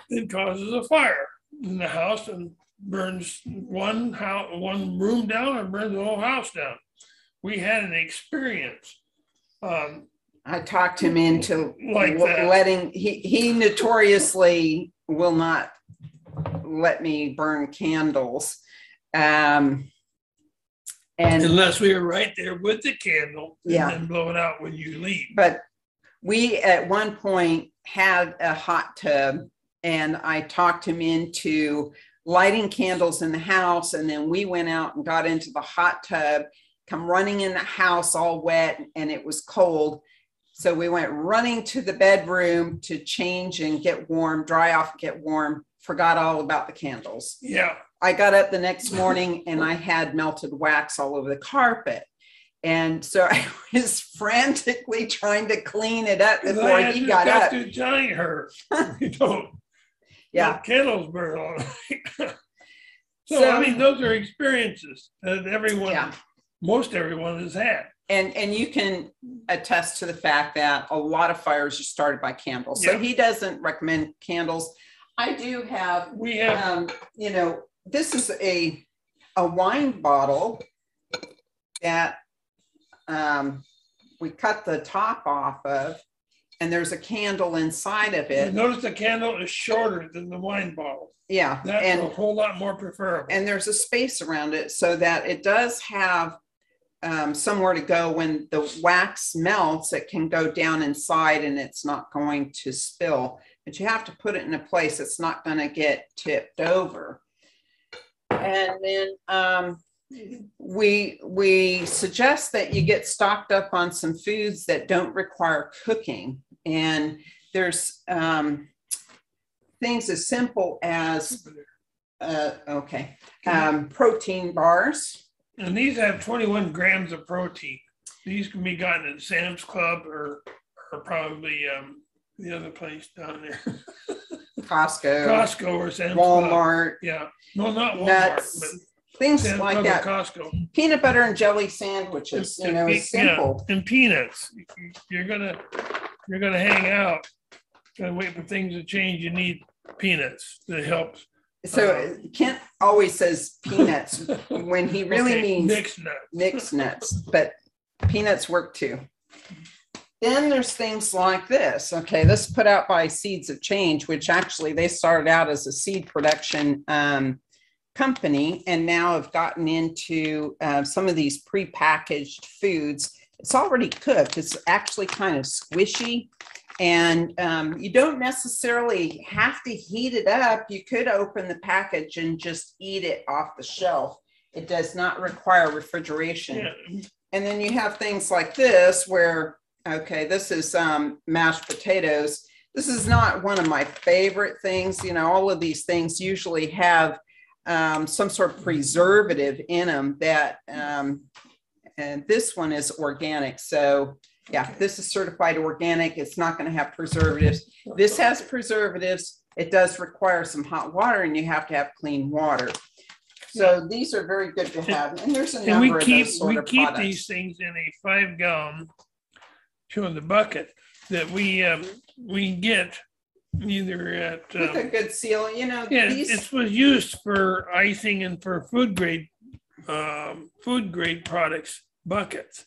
It causes a fire in the house and burns one house, one room down and burns the whole house down. We had an experience. Um, I talked him into Like w- letting, he, he notoriously will not let me burn candles. Um, and Unless we were right there with the candle Yeah. and then blow it out when you leave. But we at one point had a hot tub and I talked him into lighting candles in the house. And then we went out and got into the hot tub, come running in the house all wet and it was cold. So we went running to the bedroom to change and get warm, dry off, get warm, forgot all about the candles. Yeah, I got up the next morning and I had melted wax all over the carpet. And so I was frantically trying to clean it up before I he got up. to telling her, you don't. Yeah. let Candles burn all night. So, So- I mean, those are experiences that everyone, Yeah. most everyone has had. And, and you can attest to the fact that a lot of fires are started by candles. So Yeah. he doesn't recommend candles. I do have, We have, um, you know, this is a, a wine bottle that um, we cut the top off of and there's a candle inside of it. notice the candle is shorter than the wine bottle. Yeah. That's and a whole lot more preferable. and there's a space around it so that it does have um, somewhere to go when the wax melts it can go down inside and it's not going to spill but you have to put it in a place that's not going to get tipped over and then um, we we suggest that you get stocked up on some foods that don't require cooking and there's um, things as simple as uh, okay. Um, protein bars. And these have twenty-one grams of protein. These can be gotten at Sam's Club or, or probably, um, the other place down there, Costco, Costco or Sam's Club. Walmart, Yeah, no, not Walmart, nuts, but things Sam's like Club or that. Costco. Peanut butter and jelly sandwiches, you And know, pe- it's simple. yeah, And peanuts. You're gonna, you're gonna hang out. Gonna wait for things to change. You need peanuts that helps. So uh, Kent always says peanuts when he really Okay, means Mixed nuts. mixed nuts, but peanuts work too. Then there's things like this. Okay, this put out by Seeds of Change, which actually they started out as a seed production um, company and now have gotten into uh, some of these prepackaged foods. It's already cooked. It's actually kind of squishy. And um, you don't necessarily have to heat it up. You could open the package and just eat it off the shelf. It does not require refrigeration. Yeah, And then you have things like this where, okay, this is um, mashed potatoes. This is not one of my favorite things. You know, all of these things usually have um, some sort of preservative in them that, um, and this one is organic. So, yeah, this is certified organic. It's not going to have preservatives. This has preservatives. It does require some hot water and you have to have clean water. So these are very good to have. And there's a And we number of keep, those sort we of keep products. these things in a five gallon, showing the bucket that we, um, we get either at, with a um, good seal, you know, yeah, these, it was used for icing and for food grade, um, food grade products, buckets.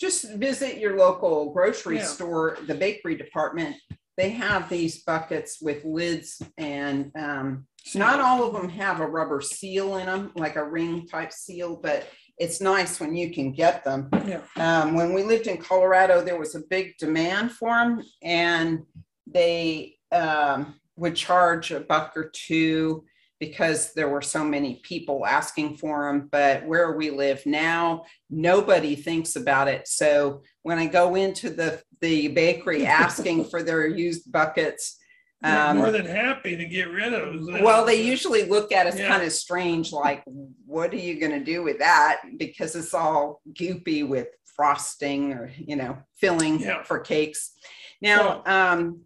just visit your local grocery Yeah. store, the bakery department. They have these buckets with lids and um, not all of them have a rubber seal in them, like a ring type seal, but it's nice when you can get them. Yeah. Um, when we lived in Colorado, there was a big demand for them, and they um, would charge a buck or two because there were so many people asking for them. But where we live now, nobody thinks about it. So when I go into the the bakery asking for their used buckets, um, more than happy to get rid of. them. well, they usually look at us Yeah. kind of strange, like, what are you going to do with that? Because it's all goopy with frosting or, you know, filling Yeah. for cakes. Now, um,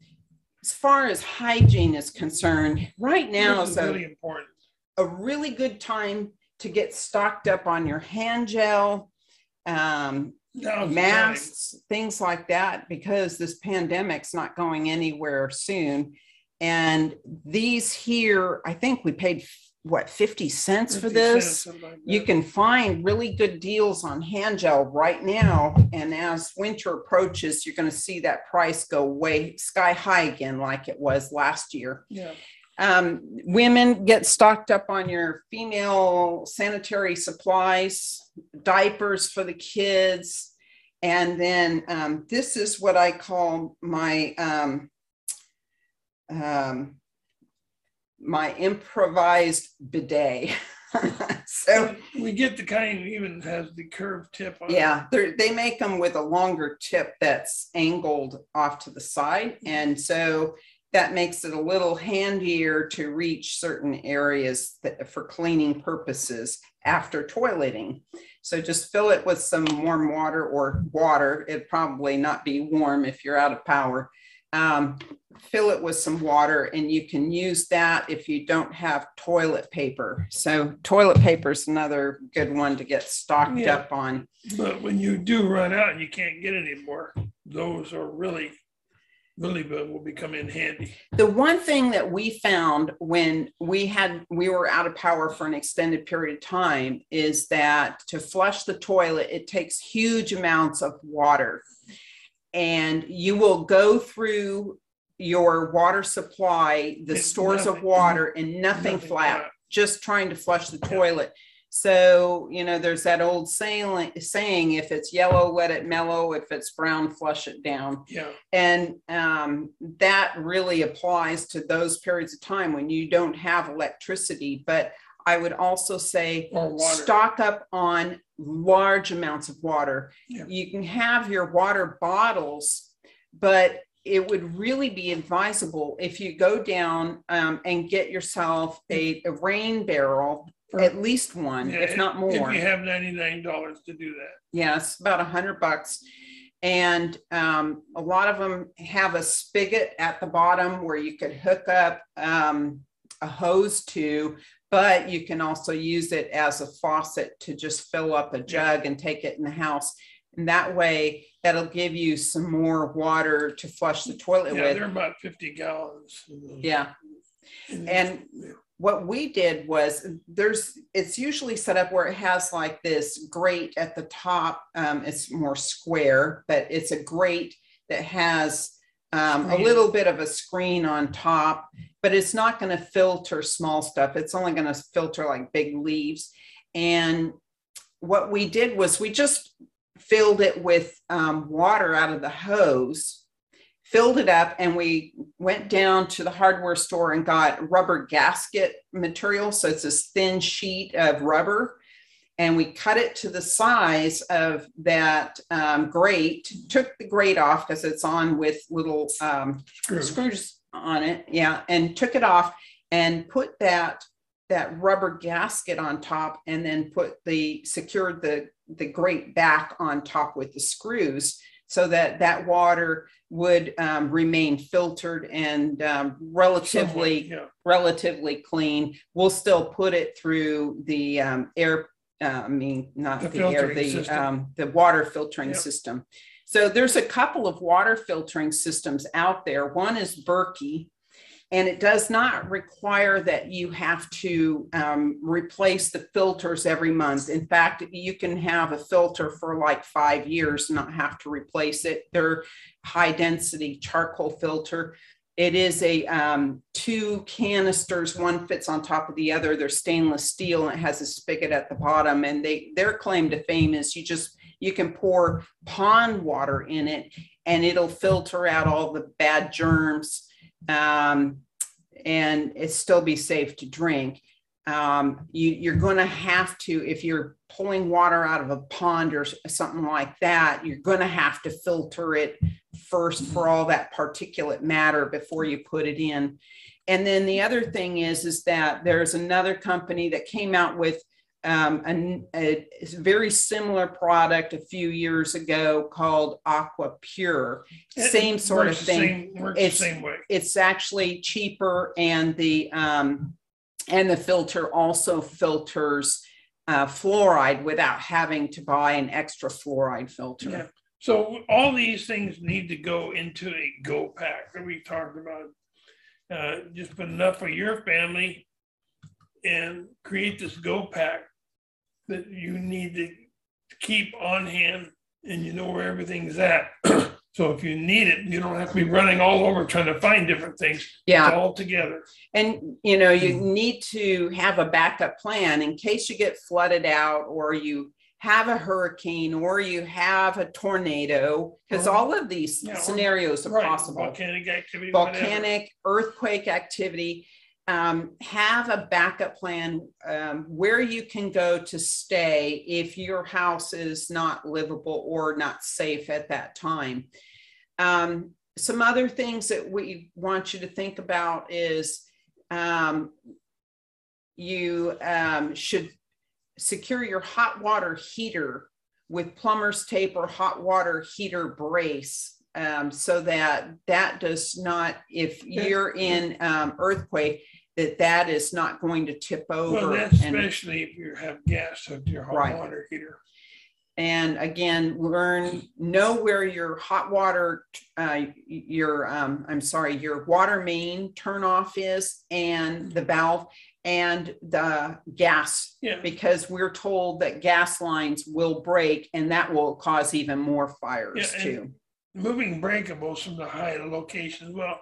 as far as hygiene is concerned, right now This is a, really important. a really good time to get stocked up on your hand gel, um, Time. masks, things like that, because this pandemic's not going anywhere soon. And these here, I think we paid what 50 cents for this. cents, like You can find really good deals on hand gel right now. And as winter approaches, you're going to see that price go way sky high again, like it was last year. Yeah. Um, women get stocked up on your female sanitary supplies, diapers for the kids. And then um, this is what I call my um, um, my improvised bidet. so We get the kind even has the curved tip on yeah, they make them with a longer tip that's angled off to the side. And so that makes it a little handier to reach certain areas that, for cleaning purposes after toileting. So just fill it with some warm water or water. It'd probably not be warm if you're out of power. Um, fill it with some water and you can use that if you don't have toilet paper. So toilet paper is another good one to get stocked Yeah. up on. But when you do run out and you can't get any more, those are really, really will become in handy. The one thing that we found when we had we were out of power for an extended period of time is that to flush the toilet it takes huge amounts of water. And you will go through your water supply, the It's stores of water and nothing, nothing flat, flat. just trying to flush the toilet. So, you know, there's that old saying, saying if it's yellow, let it mellow. If it's brown, flush it down. Yeah, And um, that really applies to those periods of time when you don't have electricity. But I would also say stock up on large amounts of water. Yeah. You can have your water bottles, but it would really be advisable if you go down um, and get yourself a, a rain barrel, at least one, Yeah, if not more. If you have ninety-nine dollars to do that. Yes, about a hundred bucks. And um, a lot of them have a spigot at the bottom where you could hook up um, a hose to, but you can also use it as a faucet to just fill up a jug and take it in the house. And that way, that'll give you some more water to flush the toilet Yeah, with. they're about fifty gallons. Yeah. And- And what we did was there's it's usually set up where it has like this grate at the top um, it's more square but it's a grate that has um, a little bit of a screen on top but it's not going to filter small stuff it's only going to filter like big leaves. And what we did was we just filled it with um, water out of the hose filled it up and we went down to the hardware store and got rubber gasket material. So it's this thin sheet of rubber. And we cut it to the size of that um, grate, took the grate off because it's on with little um, Screw. screws on it. Yeah. And took it off and put that that rubber gasket on top and then put the secured the the grate back on top with the screws so that that water would um, remain filtered and um, relatively Yeah, relatively clean. We'll still put it through the um, air. Uh, I mean, not The the, air, the um, the water filtering Yep. system. So there's a couple of water filtering systems out there. One is Berkey, and it does not require that you have to um, replace the filters every month. In fact, you can have a filter for like five years and not have to replace it. They're high density charcoal filter. it is a um, two canisters. One fits on top of the other. They're stainless steel and it has a spigot at the bottom. And they their claim to fame is you just you can pour pond water in it and it'll filter out all the bad germs um, and it still be safe to drink. Um, you, you're going to have to, if you're pulling water out of a pond or something like that, you're going to have to filter it first for all that particulate matter before you put it in. And then the other thing is, is that there's another company that came out with um, a, a, very similar product a few years ago called Aqua Pure. Same sort of thing. Same, it's same way. It's actually cheaper, and the um, and the filter also filters uh, fluoride without having to buy an extra fluoride filter. Yeah. So all these things need to go into a go pack that we talked about. Uh, just put enough for your family and create this go pack that you need to keep on hand and you know where everything's at. so if you need it, you don't have to be running all over trying to find different things. Yeah. It's all together. And you know, you hmm. need to have a backup plan in case you get flooded out or you have a hurricane or you have a tornado, because all of these yeah, scenarios are right. possible. Volcanic activity, volcanic, whatever. earthquake activity. Um, have a backup plan um, where you can go to stay if your house is not livable or not safe at that time. Um, some other things that we want you to think about is um, you um, should secure your hot water heater with plumber's tape or hot water heater brace um, so that that does not, if you're in um, earthquake, that that is not going to tip over. Well, especially and, if you have gas with your hot right. water heater. And again, learn, know where your hot water, uh, your, um, I'm sorry, your water main turn off is and the valve and the gas yeah. because we're told that gas lines will break and that will cause even more fires yeah, too. Moving breakables from the high locations. Well,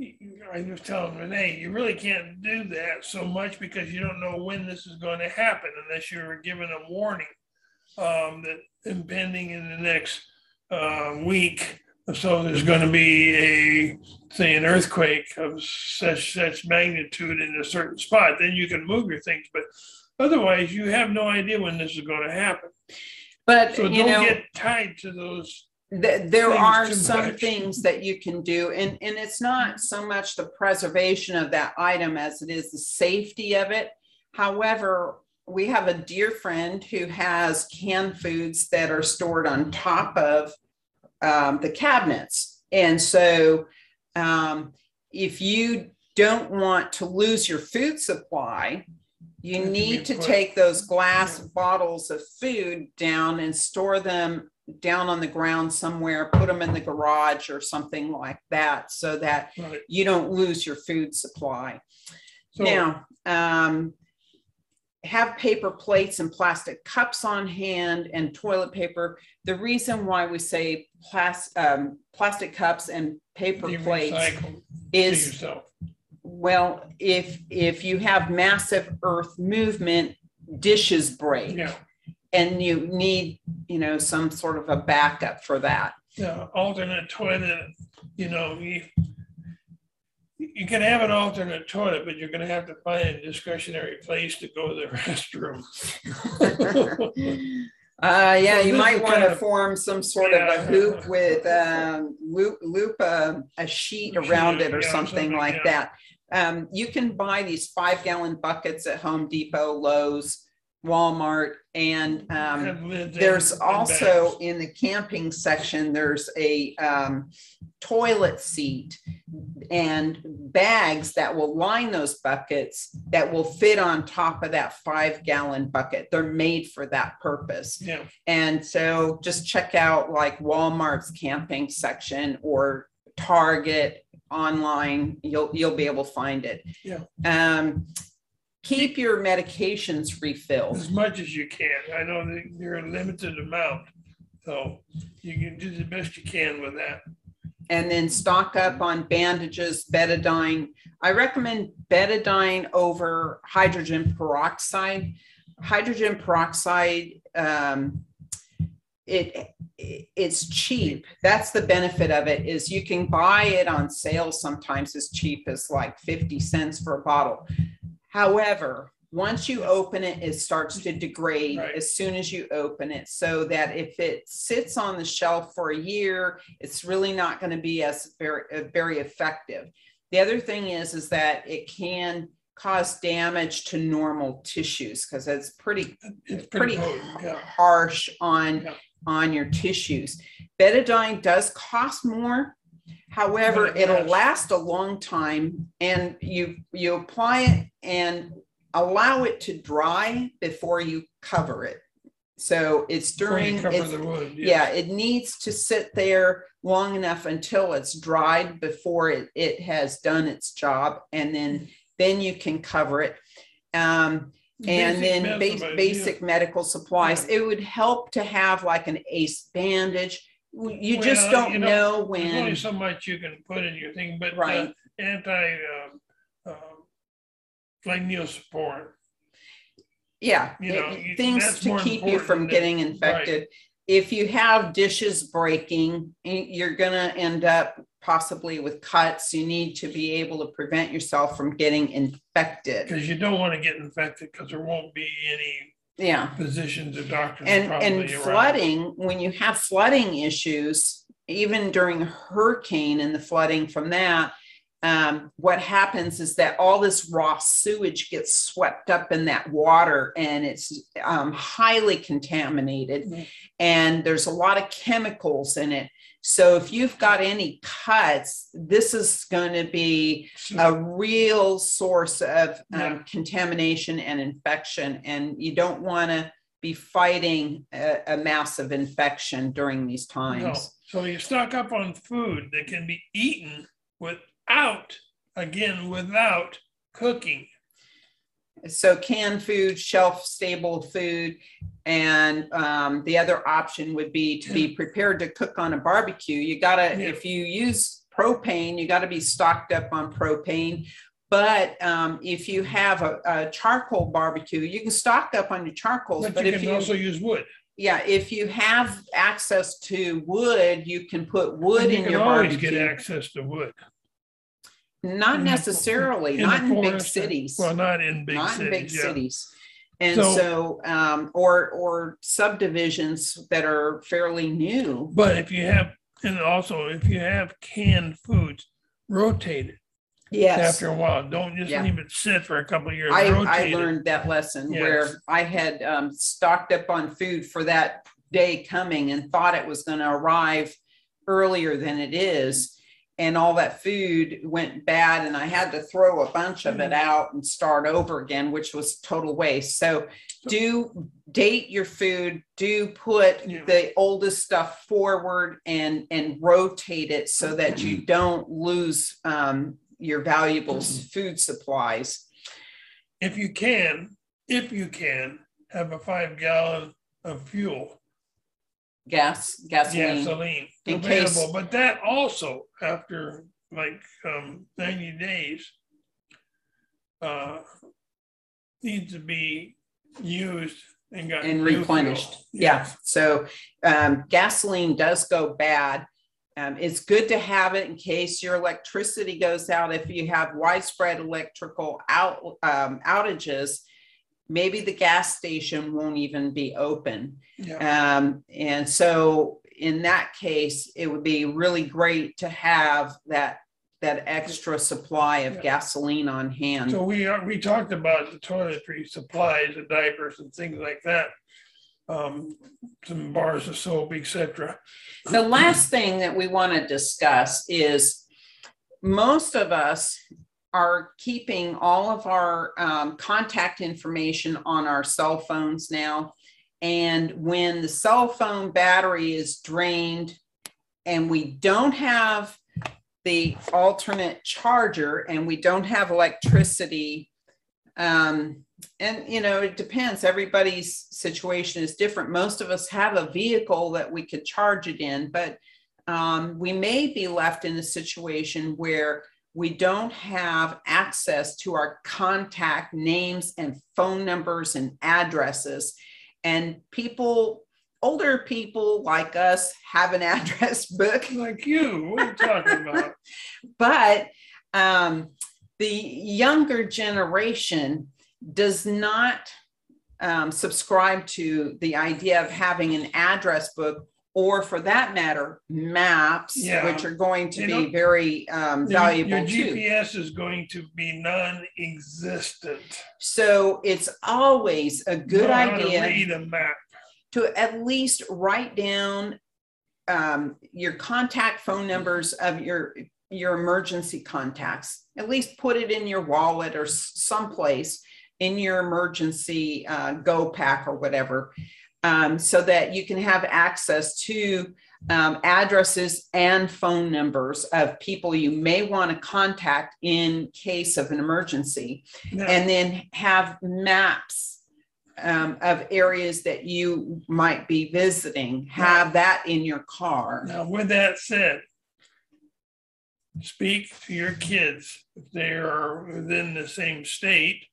I was telling Renee, you really can't do that so much because you don't know when this is going to happen unless you're given a warning um, that impending in the next uh, week. So there's going to be a say an earthquake of such such magnitude in a certain spot then you can move your things but otherwise you have no idea when this is going to happen. But so you don't know, get tied to those th- there are some much. things that you can do and and it's not so much the preservation of that item as it is the safety of it however we have a dear friend who has canned foods that are stored on top of um, the cabinets. And so um, if you don't want to lose your food supply, you need to take those glass bottles of food down and store them down on the ground somewhere, put them in the garage or something like that so that right. you don't lose your food supply. So, now, um, have paper plates and plastic cups on hand and toilet paper. The reason why we say plas- um, plastic cups and paper plates is well, if if you have massive earth movement, dishes break. Yeah. And you need, you know, some sort of a backup for that. Yeah, alternate toilet, you know, you, you can have an alternate toilet, but you're going to have to find a discretionary place to go to the restroom. uh, yeah, you might want to form some sort yeah. of a hoop with um, loop, loop a, a sheet around it or yeah, something, something, like that. Um, you can buy these five gallon buckets at Home Depot, Lowe's, Walmart, and um, there's also in the camping section, there's a um, toilet seat and bags that will line those buckets that will fit on top of that five gallon bucket. They're made for that purpose. Yeah. And so just check out like Walmart's camping section or Target online. You'll you'll be able to find it. Yeah. Um, keep your medications refilled as much as you can. I know that you're a limited amount, so you can do the best you can with that. and then stock up on bandages, betadine. I recommend betadine over hydrogen peroxide. Hydrogen peroxide, um, it it's cheap. That's the benefit of it is you can buy it on sale sometimes as cheap as like 50 cents for a bottle. However, once you open it, it starts to degrade Right. as soon as you open it. So that if it sits on the shelf for a year, it's really not going to be as very, uh, very effective. The other thing is, is that it can cause damage to normal tissues because it's pretty It's pretty pretty potent, yeah. harsh on Yeah. On your tissues. Betadine does cost more. However, it it'll last a long time and you you apply it and allow it to dry before you cover it. So it's during it's, the wound. yeah, it needs to sit there long enough until it's dried before it, it has done its job and then then you can cover it. Um, and Basic then ba- but, basic medical supplies. It would help to have like an ACE bandage. You just don't you know, know, There's only when, so much you can put in your thing, but uh, Right. anti, um, um, like Neosporin, yeah, you know, it- you- things that's to more keep you from than- getting infected. If you have dishes breaking, y- you're gonna end up possibly with cuts. You need to be able to prevent yourself from getting infected. because you don't want to get infected because there won't be any Yeah. physicians or doctors. And, and around. flooding, when you have flooding issues, even during a hurricane and the flooding from that, um, what happens is that all this raw sewage gets swept up in that water and it's um, highly contaminated. Mhm. And there's a lot of chemicals in it. So if you've got any cuts, this is going to be a real source of um, contamination and infection, and you don't want to be fighting a, a massive infection during these No, times. so you stock up on food that can be eaten without, again, without cooking. So canned food, shelf stable food, and um, the other option would be to be prepared to cook on a barbecue. You gotta, Yeah. if you use propane, you gotta be stocked up on propane. But um, if you have a, a charcoal barbecue, you can stock up on your charcoals. But But you if can you also use wood. Yeah, if you have access to wood, you can put wood you in can your always get access to wood. Not necessarily, in the not in big forest. cities. Well, not in big Not in big cities, yeah. cities. And So- so, um, or, or subdivisions that are fairly new. But if you have, and also if you have canned foods, rotate it Yes. after a while. Don't just Yeah. leave it sit for a couple of years. I, I it. learned that lesson Yes. where I had um, stocked up on food for that day coming and thought it was going to arrive earlier than it is. And all that food went bad, and I had to throw a bunch of it out and start over again, which was total waste. So, do date your food, do put Yeah. the oldest stuff forward and and rotate it so that you Mm-hmm. don't lose um, your valuable s- food supplies. If you can, if you can, have a five gallon of fuel, gas, gasoline. gasoline In case- But that also, after like um, 90 days, uh, needs to be used and got and replenished. Yeah. So um, gasoline does go bad. Um, it's good to have it in case your electricity goes out. If you have widespread electrical out um, outages, maybe the gas station won't even be open. Yeah. Um, and so in that case, it would be really great to have that that extra supply of Yeah. gasoline on hand. So we are, we talked about the toiletry supplies, the diapers and things like that. Um, some bars of soap, etc. The last thing that we want to discuss is most of us are keeping all of our um, contact information on our cell phones now. And when the cell phone battery is drained and we don't have the alternate charger and we don't have electricity, um, and you know, it depends. Everybody's situation is different. Most of us have a vehicle that we could charge it in, but um, we may be left in a situation where we don't have access to our contact names and phone numbers and addresses. And people, older people like us, have an address book. Like you, what are you talking about? but um, the younger generation does not um, subscribe to the idea of having an address book or for that matter maps Yeah. which are going to They be don't- very um, Your- valuable Your too GPS is going to be non-existent. so it's always a good Know how to idea Read a map. to at least write down um, your contact phone numbers of your your emergency contacts. At least put it in your wallet or s- someplace in your emergency uh, go pack or whatever, um, so that you can have access to um, addresses and phone numbers of people you may want to contact in case of an emergency Now, and then have maps um, of areas that you might be visiting. Have that in your car. now, with that said, speak to your kids if they are within the same state.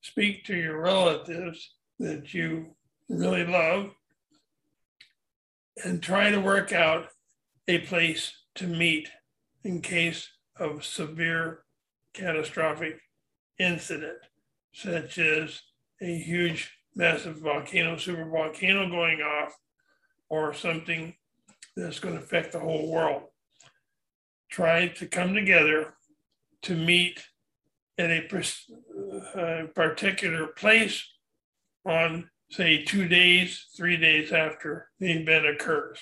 Speak to your relatives that you really love and try to work out a place to meet in case of severe catastrophic incident, such as a huge, massive volcano, super volcano going off, or something that's going to affect the whole world. Try to come together to meet at a uh, particular place on, say, two days, three days after the event occurs.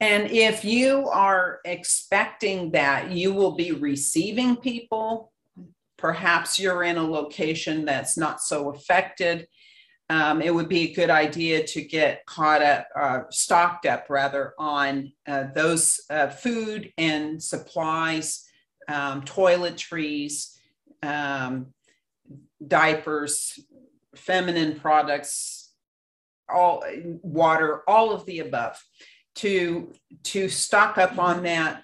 And if you are expecting that you will be receiving people, perhaps you're in a location that's not so affected. Um, it would be a good idea to get caught up, uh, stocked up rather, on uh, those uh, food and supplies, um, toiletries, um, diapers, feminine products, all water, all of the above to to stock up on that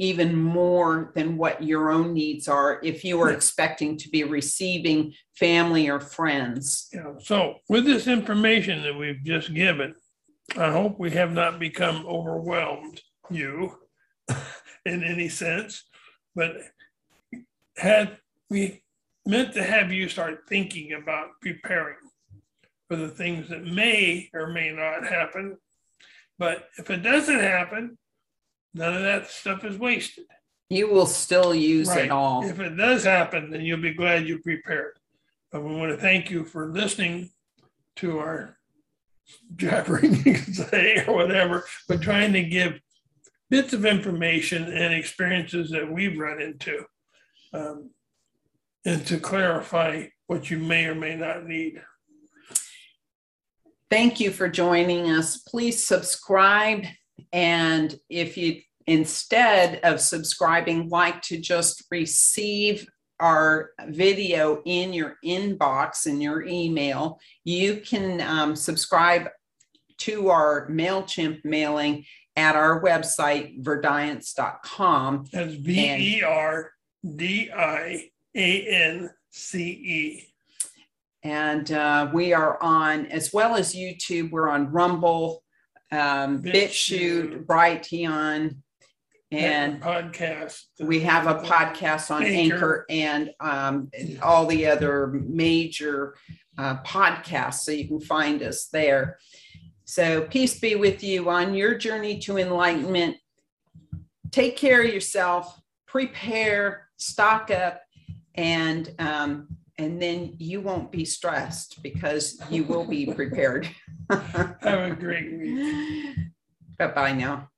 even more than what your own needs are if you are expecting to be receiving family or friends. Yeah, so with this information that we've just given, I hope we have not become overwhelmed, you, in any sense. But had we meant to have you start thinking about preparing for the things that may or may not happen. But if it doesn't happen, none of that stuff is wasted. You will still use Right. it all. If it does happen, then you'll be glad you prepared. But we want to thank you for listening to our jabbering, say, or whatever, but trying to give bits of information and experiences that we've run into. um, and to clarify what you may or may not need. Thank you for joining us. Please subscribe. And if you instead of subscribing, like to just receive our video in your inbox in your email, you can um, subscribe to our MailChimp mailing at our website, verdiance.com. That's V E R D I A N C E. And uh, we are on, as well as YouTube, we're on Rumble, um, BitChute. Brighteon, and podcast. we have a podcast on Anchor. Anchor and um, all the other major uh, podcasts. So you can find us there. So peace be with you on your journey to enlightenment. Take care of yourself, prepare, stock up, and um, and then you won't be stressed because you will be prepared. Have a great week. Bye bye now.